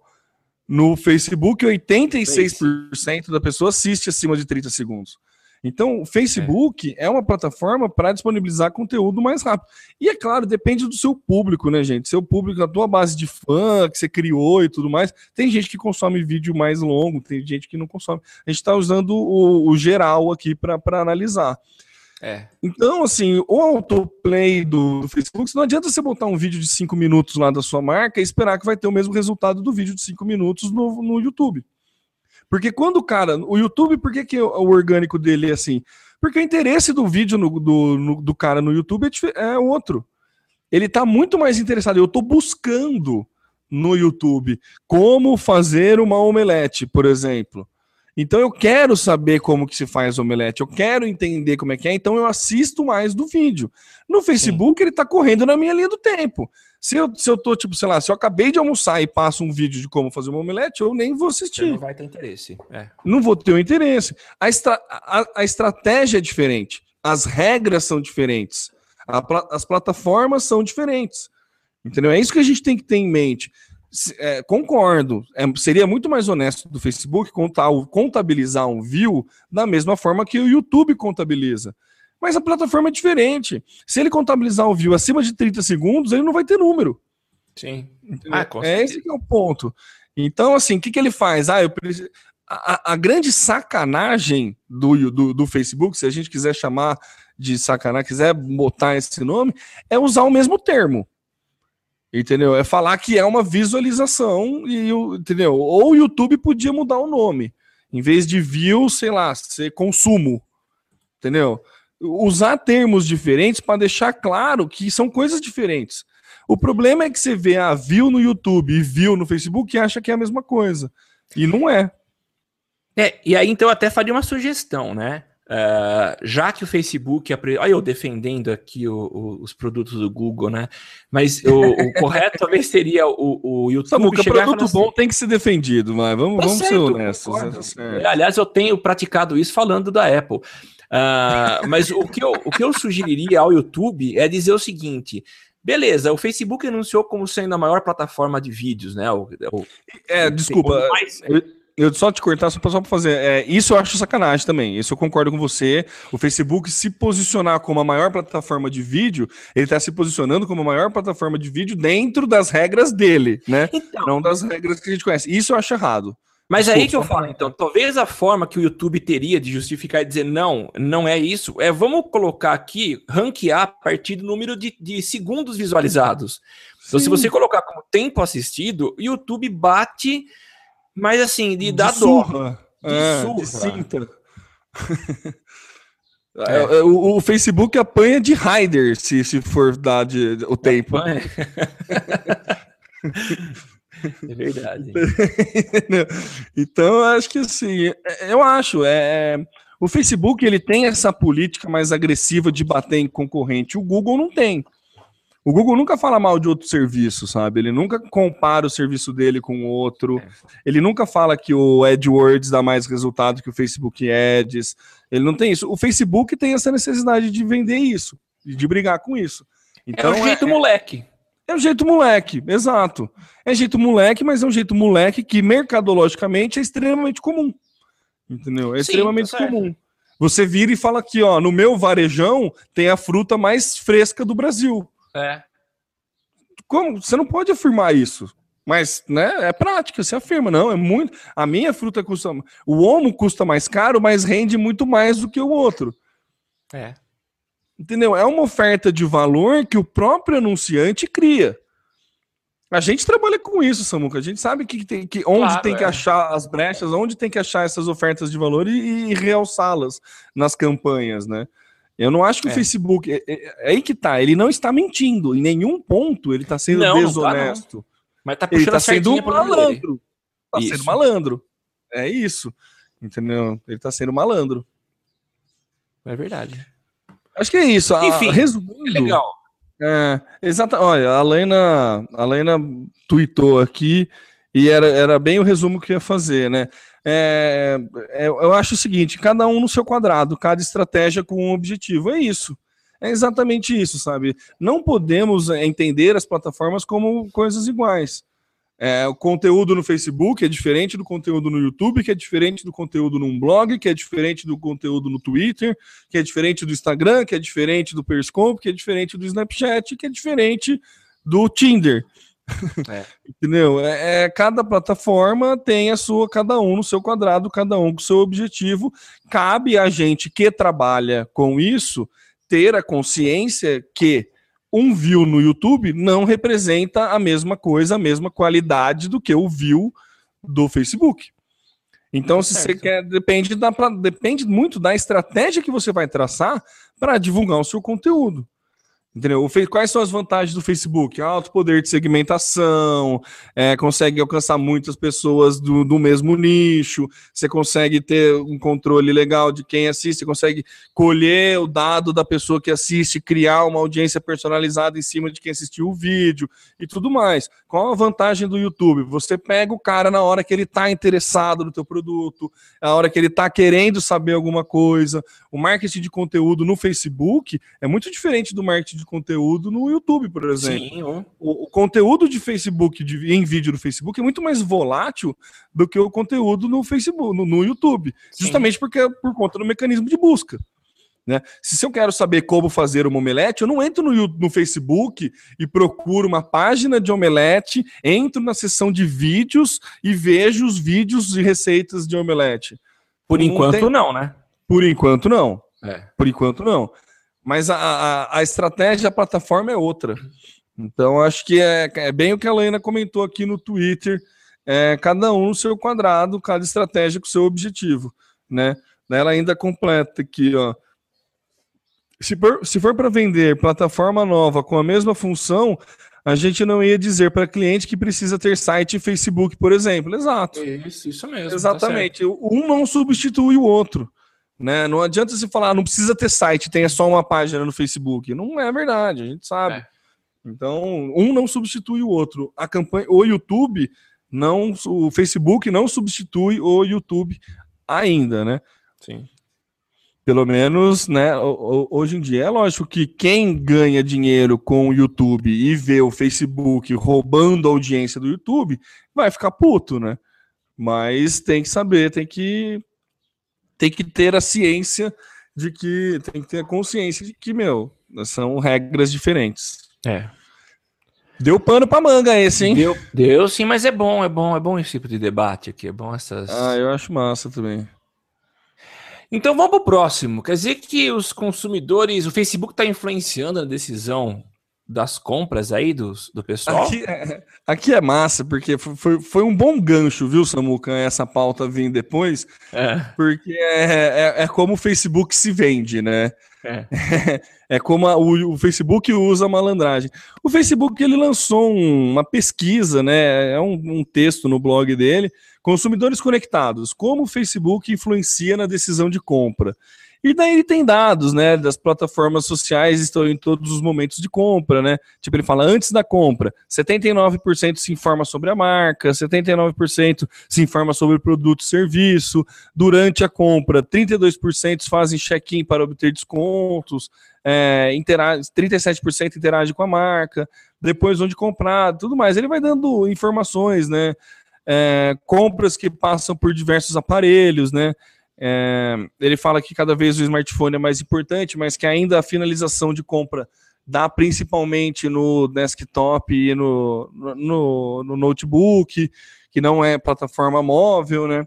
no Facebook, 86% da pessoa assiste acima de 30 segundos. Então, o Facebook é, é uma plataforma para disponibilizar conteúdo mais rápido. E é claro, depende do seu público, né, gente? Seu público, a tua base de fã que você criou e tudo mais. Tem gente que consome vídeo mais longo, tem gente que não consome. A gente está usando o, o, geral aqui para analisar. É. Então, assim, o autoplay do, do Facebook, não adianta você botar um vídeo de 5 minutos lá da sua marca e esperar que vai ter o mesmo resultado do vídeo de 5 minutos no, no YouTube. Porque quando o cara. O YouTube, por que, que o orgânico dele é assim? Porque o interesse do vídeo no, do, no, do cara no YouTube é, é outro. Ele tá muito mais interessado. Eu tô buscando no YouTube como fazer uma omelete, por exemplo. Então eu quero saber como que se faz omelete, eu quero entender como é que é, então eu assisto mais do vídeo. No Facebook Sim. ele tá correndo na minha linha do tempo. Se eu, se eu tô, tipo, sei lá, se eu acabei de almoçar e passo um vídeo de como fazer uma omelete, eu nem vou assistir. Você não vai ter interesse. É. Não vou ter o interesse. A, estra a, a, estratégia é diferente. As regras são diferentes. A, as plataformas são diferentes. Entendeu? É isso que a gente tem que ter em mente. É, concordo. É, seria muito mais honesto do Facebook contar, contabilizar um view da mesma forma que o YouTube contabiliza. Mas a plataforma é diferente. Se ele contabilizar o view acima de 30 segundos, ele não vai ter número. Sim. Ah, é esse que é o ponto. Então, assim, o que, que ele faz? Ah, eu preciso... a, a, grande sacanagem do, do, do Facebook, se a gente quiser chamar de sacanagem, quiser botar esse nome, é usar o mesmo termo. Entendeu? É falar que é uma visualização e entendeu? Ou o YouTube podia mudar o nome. Em vez de view, sei lá, ser consumo. Entendeu? usar termos diferentes para deixar claro que são coisas diferentes. O problema é que você vê a view no YouTube e view no Facebook e acha que é a mesma coisa. E não é. É, e aí então eu até faria uma sugestão, né? Uh, já que o Facebook. Apre... Olha, eu defendendo aqui o, o, os produtos do Google, né? Mas o, o correto talvez seria o, o YouTube. Samuca, produto assim, bom tem que ser defendido, mas vamos, tá vamos certo, ser honestos. Né? Aliás, eu tenho praticado isso falando da Apple. Uh, mas o que, eu, o que eu sugeriria ao YouTube é dizer o seguinte: beleza, o Facebook anunciou como sendo a maior plataforma de vídeos, né? O, o, é, desculpa. Mais... eu, só te cortar só para fazer. É, isso eu acho sacanagem também. Isso eu concordo com você. O Facebook se posicionar como a maior plataforma de vídeo, ele está se posicionando como a maior plataforma de vídeo dentro das regras dele, né? Então, Não das regras que a gente conhece. Isso eu acho errado. Mas aí que eu falo, então, talvez a forma que o YouTube teria de justificar e dizer não, não é isso, é vamos colocar aqui, ranquear a partir do número de, de segundos visualizados. Então, se você colocar como tempo assistido, o YouTube bate, mas assim, de, de dar surra. dó. De é, surra. De cinta. É. é. é. O, o, Facebook apanha de rider se, se for dar de, o tempo. É verdade. então, eu acho que assim, é, eu acho, é, o Facebook ele tem essa política mais agressiva de bater em concorrente, o Google não tem. O Google nunca fala mal de outro serviço, sabe? Ele nunca compara o serviço dele com outro. É. Ele nunca fala que o AdWords dá mais resultado que o Facebook Ads. Ele não tem isso. O Facebook tem essa necessidade de vender isso, de brigar com isso. Então, é o jeito é, moleque. É um jeito moleque, exato. É jeito moleque, mas é um jeito moleque que mercadologicamente é extremamente comum. Entendeu? É Sim, extremamente tá comum. Você vira e fala aqui, ó, no meu varejão tem a fruta mais fresca do Brasil. É. Como? Você não pode afirmar isso. Mas, né, é prática, você afirma, não, é muito. A minha fruta custa. O homo custa mais caro, mas rende muito mais do que o outro. É. Entendeu? É uma oferta de valor que o próprio anunciante cria. A gente trabalha com isso, Samuca. A gente sabe que tem, que onde claro, tem é. que achar as brechas, onde tem que achar essas ofertas de valor e, e realçá-las nas campanhas, né? Eu não acho que é. o Facebook. É, é, é, aí que tá. Ele não está mentindo. Em nenhum ponto ele está sendo não, desonesto. Não tá, Mas tá puxando ele está sendo malandro. Está sendo malandro. É isso. Entendeu? Ele está sendo malandro. É verdade. Acho que é isso. Enfim, resumindo. É legal. É, exato. Olha, a Lena, a Lena tweetou aqui e era, era bem o resumo que ia fazer, né? É, é, eu acho o seguinte: cada um no seu quadrado, cada estratégia com um objetivo. É isso. É exatamente isso, sabe? Não podemos entender as plataformas como coisas iguais. É, o conteúdo no Facebook é diferente do conteúdo no YouTube, que é diferente do conteúdo num blog, que é diferente do conteúdo no Twitter, que é diferente do Instagram, que é diferente do Periscope, que é diferente do Snapchat, que é diferente do Tinder. É. Entendeu? É, é, cada plataforma tem a sua, cada um no seu quadrado, cada um com o seu objetivo. Cabe a gente que trabalha com isso ter a consciência que um view no YouTube não representa a mesma coisa, a mesma qualidade do que o view do Facebook. Então, se você quer, depende, da, depende muito da estratégia que você vai traçar para divulgar o seu conteúdo. Entendeu? Quais são as vantagens do Facebook? Alto poder de segmentação, é, consegue alcançar muitas pessoas do, do mesmo nicho, você consegue ter um controle legal de quem assiste, você consegue colher o dado da pessoa que assiste, criar uma audiência personalizada em cima de quem assistiu o vídeo e tudo mais. Qual a vantagem do YouTube? Você pega o cara na hora que ele está interessado no teu produto, na hora que ele está querendo saber alguma coisa. O marketing de conteúdo no Facebook é muito diferente do marketing de conteúdo no YouTube, por exemplo. Sim, o, o, conteúdo de Facebook, de, em vídeo no Facebook, é muito mais volátil do que o conteúdo no Facebook, no, no YouTube. Sim. Justamente porque é por conta do mecanismo de busca. Né? Se eu quero saber como fazer uma omelete, eu não entro no, no Facebook e procuro uma página de omelete, entro na seção de vídeos e vejo os vídeos de receitas de omelete. Por não enquanto, tem... não, né? Por enquanto, não. É. Por enquanto, não. Mas a, a, a estratégia da plataforma é outra. Então, acho que é, é bem o que a Lena comentou aqui no Twitter. É, cada um no seu quadrado, cada estratégia com o seu objetivo, né? Ela ainda completa aqui, ó. Se for, se for para vender plataforma nova com a mesma função, a gente não ia dizer para cliente que precisa ter site e Facebook, por exemplo. Exato. Isso, isso mesmo. Tá Exatamente. Tá um não substitui o outro. Né? Não adianta você falar, não precisa ter site, tenha só uma página no Facebook. Não é verdade, a gente sabe. É. Então, um não substitui o outro. A campanha, o YouTube não, o Facebook não substitui o YouTube ainda, né? Sim. Pelo menos, né, hoje em dia é lógico que quem ganha dinheiro com o YouTube e vê o Facebook roubando a audiência do YouTube, vai ficar puto, né? Mas tem que saber, tem que tem que ter a ciência de que tem que ter a consciência de que, meu, são regras diferentes. É. Deu pano pra manga esse, hein? Deu, deu sim, mas é bom, é bom, é bom esse tipo de debate aqui, é bom essas. Ah, eu acho massa também. Então vamos pro próximo. Quer dizer que os consumidores, o Facebook está influenciando a decisão das compras aí do, do pessoal? Aqui é, aqui é massa, porque foi, foi um bom gancho, viu, Samuca, essa pauta vir depois, é. porque é, é, é, como o Facebook se vende, né? É, é como a, o, o, Facebook usa a malandragem. O Facebook ele lançou um, uma pesquisa, né? É um, um texto no blog dele, consumidores conectados, como o Facebook influencia na decisão de compra. E daí ele tem dados, né, das plataformas sociais estão em todos os momentos de compra, né? Tipo, ele fala antes da compra, 79% se informa sobre a marca, 79% se informa sobre o produto e serviço. Durante a compra, 32% fazem check-in para obter descontos, é, interage, 37% interage com a marca, depois onde comprar, tudo mais. Ele vai dando informações, né? É, compras que passam por diversos aparelhos, né? É, ele fala que cada vez o smartphone é mais importante, mas que ainda a finalização de compra dá principalmente no desktop e no, no, no notebook, que não é plataforma móvel, né?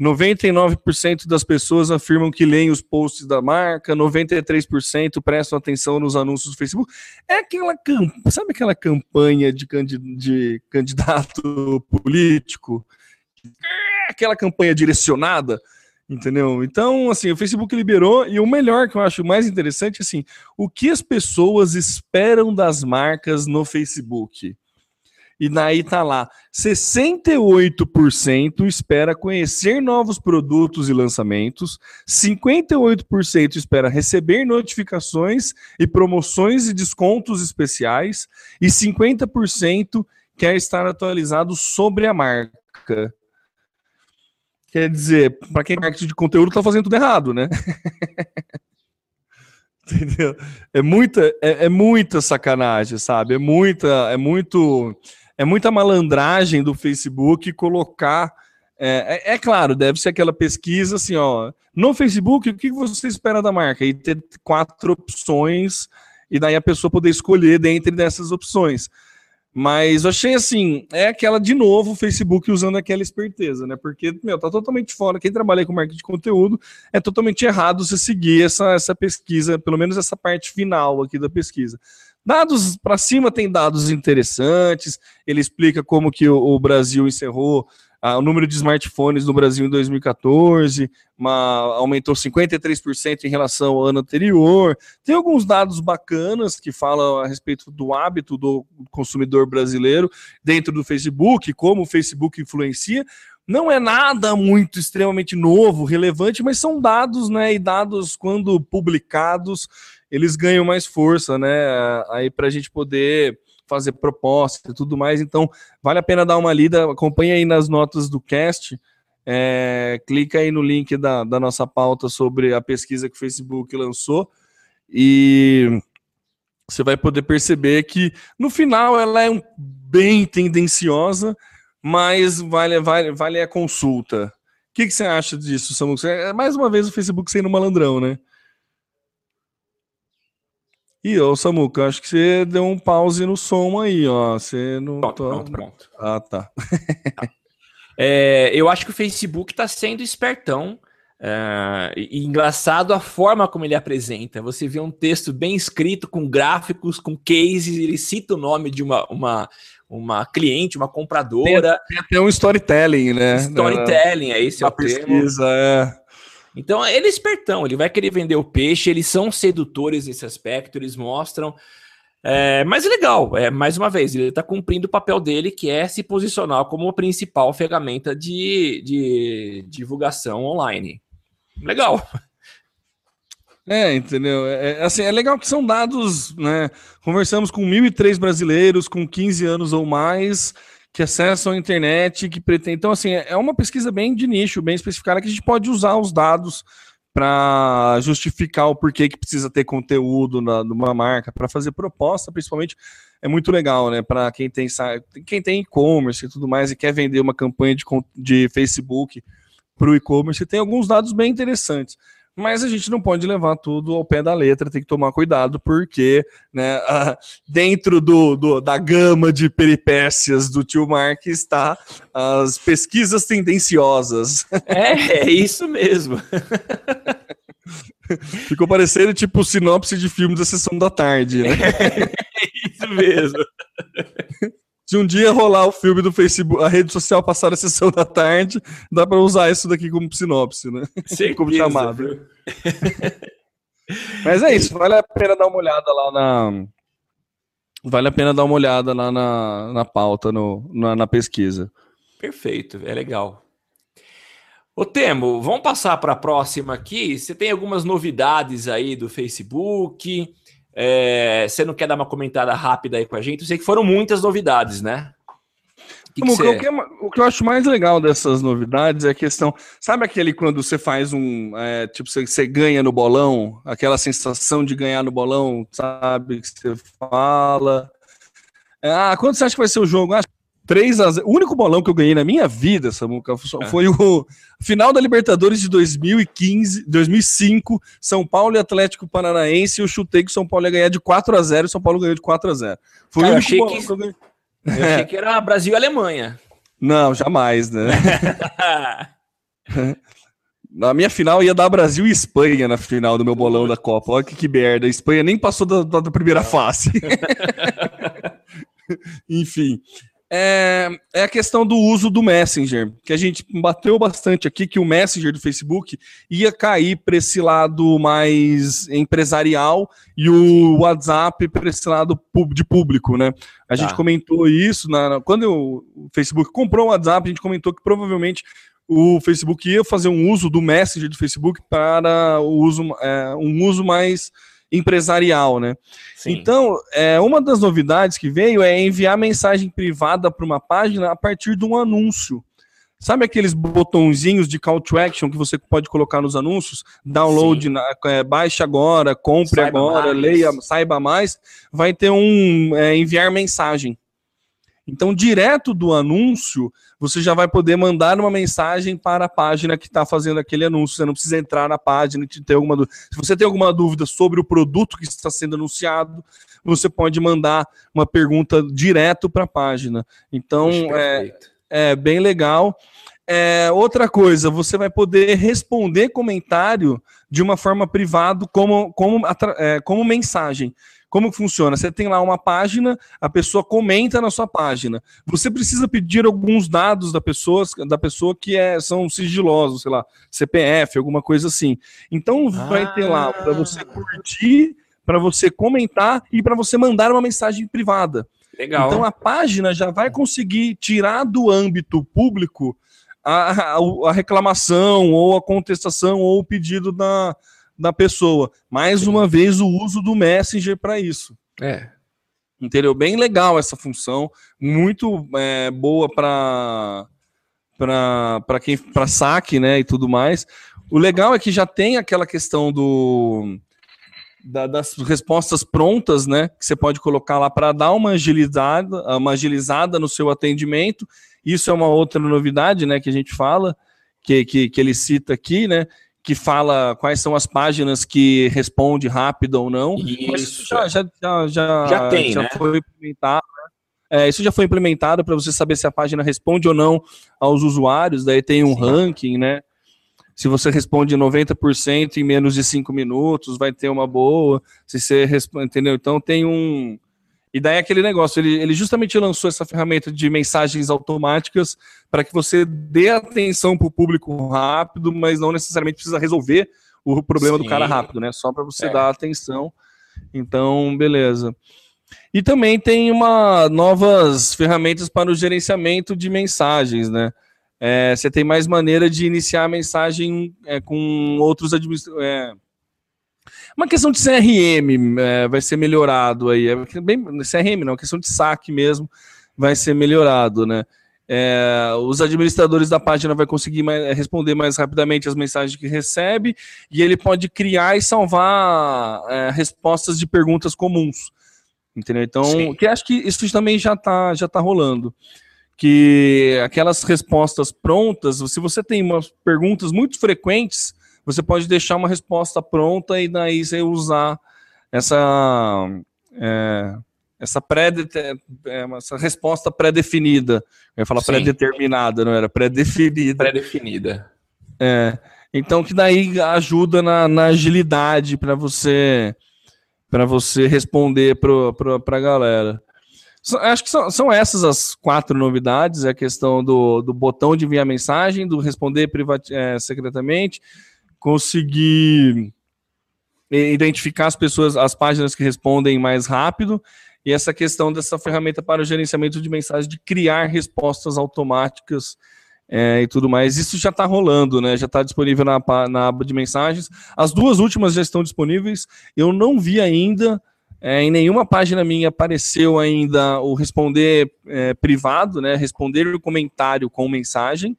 99% das pessoas afirmam que leem os posts da marca, 93% prestam atenção nos anúncios do Facebook. É aquela sabe aquela campanha de, de candidato político? É aquela campanha direcionada Entendeu? Então, assim, o Facebook liberou e o melhor que eu acho mais interessante, assim, o que as pessoas esperam das marcas no Facebook. E daí tá lá, 68% espera conhecer novos produtos e lançamentos, 58% espera receber notificações e promoções e descontos especiais, e 50% quer estar atualizado sobre a marca. Quer dizer, para quem é marketing de conteúdo, tá fazendo tudo errado, né? Entendeu? É muita, é, é, muita sacanagem, sabe? É muita, é muito, é muita malandragem do Facebook colocar. É, é, é, claro, deve ser aquela pesquisa assim, ó. No Facebook, o que você espera da marca? E ter quatro opções, e daí a pessoa poder escolher dentre dessas opções. Mas eu achei assim, é aquela de novo o Facebook usando aquela esperteza, né? Porque, meu, tá totalmente fora. Quem trabalha com marketing de conteúdo é totalmente errado você seguir essa, essa pesquisa, pelo menos essa parte final aqui da pesquisa. Dados para cima tem dados interessantes. Ele explica como que o, o Brasil encerrou ah, o número de smartphones no Brasil em 2014 uma, aumentou 53% em relação ao ano anterior. Tem alguns dados bacanas que falam a respeito do hábito do consumidor brasileiro dentro do Facebook, como o Facebook influencia. Não é nada muito extremamente novo, relevante, mas são dados, né? E dados, quando publicados, eles ganham mais força, né? Aí para a gente poder fazer proposta e tudo mais. Então, vale a pena dar uma lida. Acompanhe aí nas notas do cast. É, clica aí no link da, da nossa pauta sobre a pesquisa que o Facebook lançou e você vai poder perceber que no final ela é um, bem tendenciosa, mas vale, vale, vale a consulta. O que, que você acha disso, Samuel? É mais uma vez o Facebook sendo malandrão, né? E ô Samuca, acho que você deu um pause no som aí, ó. Você não. Pronto, pronto, pronto. Ah, tá. é, eu acho que o Facebook está sendo espertão. É, e engraçado a forma como ele apresenta. Você vê um texto bem escrito, com gráficos, com cases, ele cita o nome de uma, uma, uma cliente, uma compradora. Tem, tem até um storytelling, né? Storytelling, é esse é o pesquisa, termo. é. Então, ele é espertão, ele vai querer vender o peixe, eles são sedutores nesse aspecto, eles mostram. É, mas é legal, é, mais uma vez, ele está cumprindo o papel dele, que é se posicionar como a principal ferramenta de, de divulgação online. Legal. É, entendeu? É, é, assim, é legal que são dados, né? Conversamos com 1.003 brasileiros com 15 anos ou mais que acessam a internet, que pretendem. Então, assim, é uma pesquisa bem de nicho, bem especificada, que a gente pode usar os dados para justificar o porquê que precisa ter conteúdo na, numa marca, para fazer proposta, principalmente, é muito legal, né? Para quem tem quem tem e-commerce e tudo mais e quer vender uma campanha de, de Facebook para o e-commerce, tem alguns dados bem interessantes mas a gente não pode levar tudo ao pé da letra, tem que tomar cuidado, porque né, dentro do, do, da gama de peripécias do tio Mark está as pesquisas tendenciosas. É, é isso mesmo. Ficou parecendo tipo sinopse de filme da sessão da tarde, né? É isso mesmo. Se um dia rolar o filme do Facebook, a rede social passar a sessão da tarde, dá para usar isso daqui como sinopse, né? Sim, como chamado. Mas é isso, vale a pena dar uma olhada lá na. Vale a pena dar uma olhada lá na, na pauta, no, na, na pesquisa. Perfeito, é legal. Ô Temo, vamos passar para a próxima aqui. Você tem algumas novidades aí do Facebook? É, você não quer dar uma comentada rápida aí com a gente? Eu sei que foram muitas novidades, né? Que que o, que, o, que eu acho mais legal dessas novidades é a questão. Sabe aquele quando você faz um. É, tipo, você, você, ganha no bolão, aquela sensação de ganhar no bolão, sabe? Que você fala. É, ah, quando você acha que vai ser o jogo? Ah, 3 a 0. O único bolão que eu ganhei na minha vida, Samuca, é. foi o final da Libertadores de 2015, 2005, São Paulo e Atlético Paranaense. Eu chutei que o São Paulo ia ganhar de 4 a 0 e São Paulo ganhou de 4 a 0 Foi Cara, o único bolão que... que eu ganhei. Eu é. achei que era Brasil e Alemanha. Não, jamais, né? Na minha final ia dar Brasil e Espanha na final do meu bolão da Copa. Olha que, que merda. A Espanha nem passou da, da primeira fase. Enfim é, é, a questão do uso do Messenger, que a gente bateu bastante aqui, que o Messenger do Facebook ia cair para esse lado mais empresarial e o WhatsApp para esse lado de público, né? A tá. gente comentou isso, na, quando o Facebook comprou o WhatsApp, a gente comentou que provavelmente o Facebook ia fazer um uso do Messenger do Facebook para o uso, é, um uso mais empresarial, né? Sim. Então, é, uma das novidades que veio é enviar mensagem privada para uma página a partir de um anúncio. Sabe aqueles botãozinhos de call to action que você pode colocar nos anúncios? Download, na, é, baixe agora, compre saiba agora, mais. leia, saiba mais. Vai ter um é, enviar mensagem. Então, direto do anúncio, você já vai poder mandar uma mensagem para a página que está fazendo aquele anúncio. Você não precisa entrar na página e ter alguma dúvida. Se você tem alguma dúvida sobre o produto que está sendo anunciado, você pode mandar uma pergunta direto para a página. Então, é, é, bem legal. É, outra coisa, você vai poder responder comentário de uma forma privada como, como, é, como mensagem. Como funciona? Você tem lá uma página, a pessoa comenta na sua página. Você precisa pedir alguns dados da pessoa, da pessoa que é, são sigilosos, sei lá, CPF, alguma coisa assim. Então ah. vai ter lá para você curtir, para você comentar e para você mandar uma mensagem privada. Legal. Então a página já vai conseguir tirar do âmbito público a, a, a reclamação ou a contestação ou o pedido da, da pessoa. Mais Sim. uma vez, o uso do Messenger para isso. É. Entendeu? Bem legal essa função, muito é, boa para para quem para saque, né, e tudo mais. O legal é que já tem aquela questão do da, das respostas prontas, né, que você pode colocar lá para dar uma agilizada, uma agilizada no seu atendimento. Isso é uma outra novidade, né, que a gente fala, que, que, que ele cita aqui, né, que fala quais são as páginas que responde rápido ou não. Isso já, já, já, já, já tem, já né? foi implementado. Né? É, isso já foi implementado para você saber se a página responde ou não aos usuários. Daí tem um Sim. ranking, né? Se você responde 90% em menos de 5 minutos, vai ter uma boa. Se você responde, entendeu? Então tem um, e daí aquele negócio, ele, ele justamente lançou essa ferramenta de mensagens automáticas para que você dê atenção para o público rápido, mas não necessariamente precisa resolver o problema Sim. do cara rápido, né? Só para você é. dar atenção. Então, beleza. E também tem uma novas ferramentas para o gerenciamento de mensagens, né? É, você tem mais maneira de iniciar a mensagem é, com outros administradores. É, uma questão de CRM é, vai ser melhorado aí. É bem, CRM não, questão de saque mesmo vai ser melhorado, né? É, os administradores da página vai conseguir mais, responder mais rapidamente as mensagens que recebe e ele pode criar e salvar é, respostas de perguntas comuns. Entendeu? Então, Sim. que acho que isso também já está já tá rolando. Que aquelas respostas prontas, se você tem umas perguntas muito frequentes, você pode deixar uma resposta pronta e daí você usar essa, é, essa, pré essa resposta pré-definida. Eu ia falar pré-determinada, não era? Pré-definida. Pré-definida. É. Então, que daí ajuda na, na agilidade para você para você responder para a galera. Acho que são, são, essas as quatro novidades: é a questão do, do botão de enviar mensagem, do responder privati é, secretamente, conseguir identificar as pessoas, as páginas que respondem mais rápido, e essa questão dessa ferramenta para o gerenciamento de mensagens, de criar respostas automáticas é, e tudo mais. Isso já está rolando, né? Já está disponível na, na aba de mensagens. As duas últimas já estão disponíveis. Eu não vi ainda. É, em nenhuma página minha apareceu ainda o responder é, privado, né? Responder o comentário com mensagem.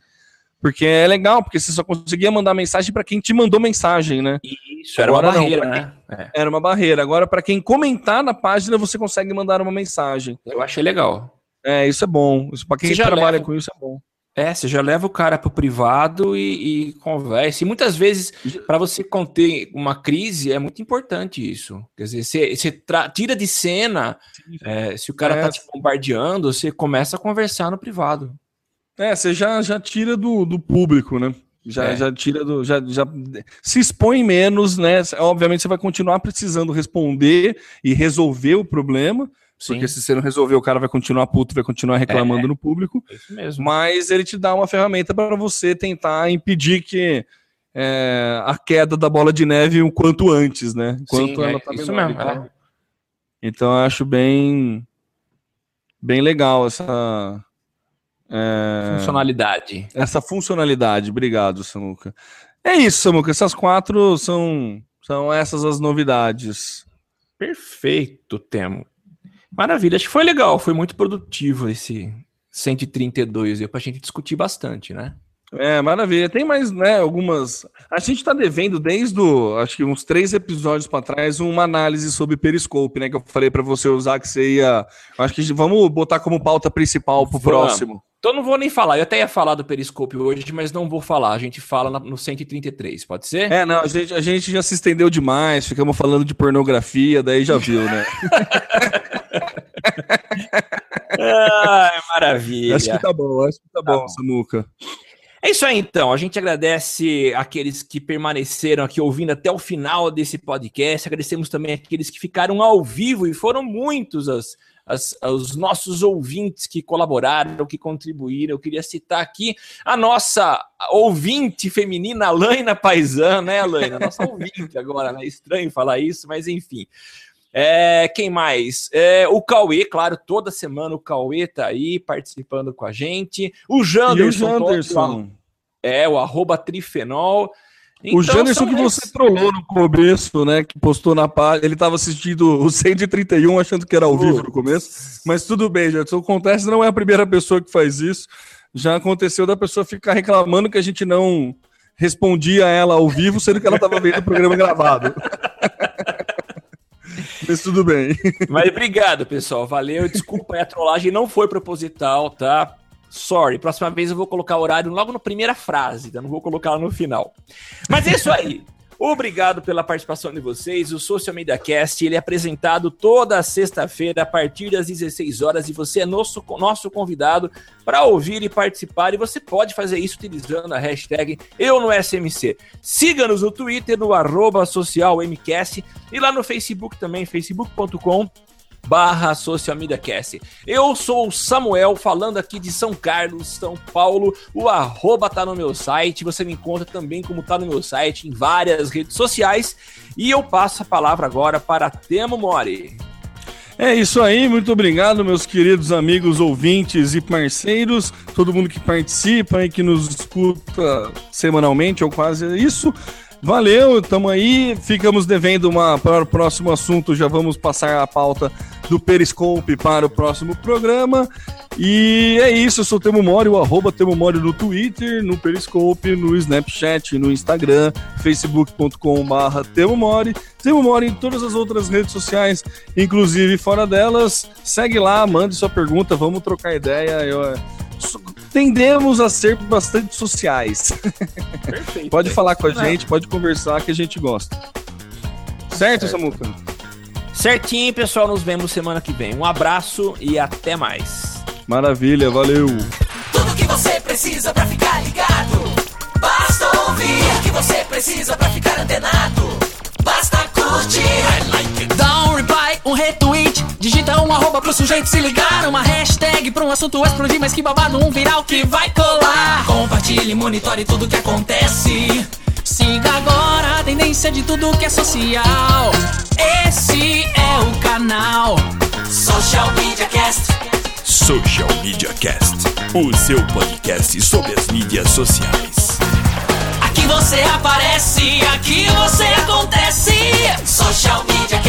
Porque é legal, porque você só conseguia mandar mensagem para quem te mandou mensagem, né? Isso, era Agora, uma barreira, não, né? É. Era uma barreira. Agora, para quem comentar na página, você consegue mandar uma mensagem. Eu achei legal. É, isso é bom. Isso, para quem trabalha leva... com isso é bom. É, você já leva o cara para o privado e, e, conversa. E muitas vezes, para você conter uma crise, é muito importante isso. Quer dizer, você, você tira de cena, é, se o cara é. tá te bombardeando, você começa a conversar no privado. É, você já, já tira do, do público, né? Já, é. já tira do. Já, já se expõe menos, né? Obviamente você vai continuar precisando responder e resolver o problema. Sim. Porque se você não resolver, o cara vai continuar puto, vai continuar reclamando é, no público. Isso mesmo. Mas ele te dá uma ferramenta para você tentar impedir que é, a queda da bola de neve o quanto antes, né? Quanto Sim, ela tá isso mesmo. Então, então eu acho bem, bem legal essa, é... Funcionalidade. Essa funcionalidade, obrigado, Samuca. É isso, Samuca. Essas quatro são, são essas as novidades. Perfeito, Temo. Maravilha, acho que foi legal, foi muito produtivo esse 132, deu pra gente discutir bastante, né? É, maravilha. Tem mais, né, algumas. A gente tá devendo desde o, acho que uns três episódios para trás uma análise sobre Periscope, né, que eu falei para você usar que você ia. Acho que vamos botar como pauta principal pro Vamos. próximo. Então não vou nem falar. Eu até ia falar do Periscope hoje, mas não vou falar. A gente fala no 133, pode ser? É, não, a gente, a gente já se estendeu demais, ficamos falando de pornografia, daí já viu, né? Ai, maravilha. acho que tá bom, acho que tá, bom, bom. Samuca. É isso aí, então. A gente agradece aqueles que permaneceram aqui ouvindo até o final desse podcast. Agradecemos também aqueles que ficaram ao vivo e foram muitos as, as- os nossos ouvintes que colaboraram, que contribuíram. Eu queria citar aqui a nossa ouvinte feminina, Laina Paisan, né, Laina? Nossa ouvinte agora, né? Estranho falar isso, mas enfim. É, quem mais? É, o Cauê, claro, toda semana o Cauê tá aí participando com a gente. O E o Janderson, Janderson? é, o arroba trifenol. o Então, Janderson são que você trollou no começo, né? Que postou na página. Ele tava assistindo o 131 achando que era ao vivo no começo. Mas tudo bem, Janderson. Acontece, não é a primeira pessoa que faz isso. Já aconteceu da pessoa ficar reclamando que a gente não respondia a ela ao vivo, sendo que ela estava vendo o programa gravado. Mas tudo bem. Mas obrigado, pessoal. Valeu. Desculpa a trollagem não foi proposital, tá? Sorry. Próxima vez eu vou colocar o horário logo na primeira frase, tá? Não vou colocar no final. Mas é isso aí. Obrigado pela participação de vocês. O Social Media Cast ele é apresentado toda sexta-feira a partir das 16 horas e você é nosso, nosso convidado para ouvir e participar. E você pode fazer isso utilizando a hashtag Eu no SMC. Siga-nos no Twitter, no arroba socialmcast e lá no Facebook também, facebook.com barra Social Media Cast. Eu sou o Samuel, falando aqui de São Carlos, São Paulo. O arroba tá no meu site, você me encontra também como tá no meu site, em várias redes sociais. E eu passo a palavra agora para Temo Mori. É isso aí, muito obrigado, meus queridos amigos ouvintes e parceiros, todo mundo que participa e que nos escuta semanalmente ou quase isso. Valeu, tamo aí. Ficamos devendo uma para o próximo assunto. Já vamos passar a pauta do Periscope para o próximo programa. E é isso, eu sou o Temo Mori, o arroba Temo Mori no Twitter, no Periscope, no Snapchat, no Instagram, facebook.com.br Temo Mori. Temo Mori em todas as outras redes sociais, inclusive fora delas. Segue lá, mande sua pergunta, vamos trocar ideia. Eu, é, tendemos a ser bastante sociais. Perfeito. Pode falar com a Não. gente, pode conversar que a gente gosta. Certo, Samuca? Certinho, pessoal. Nos vemos semana que vem. Um abraço e até mais. Maravilha, valeu. Tudo que você precisa pra ficar ligado. Basta ouvir o que você precisa pra ficar antenado. Basta curtir. I like it. Dá um reply, um retweet, digita um arroba pro sujeito se ligar, uma hashtag pra um assunto explodir, mas que babado, um viral que vai colar. Compartilhe, monitore tudo que acontece. Siga agora a tendência de tudo que é social. Esse é o canal. Social Media Cast. Social Media Cast, o seu podcast sobre as mídias sociais. Aqui você aparece, aqui você acontece. Social Media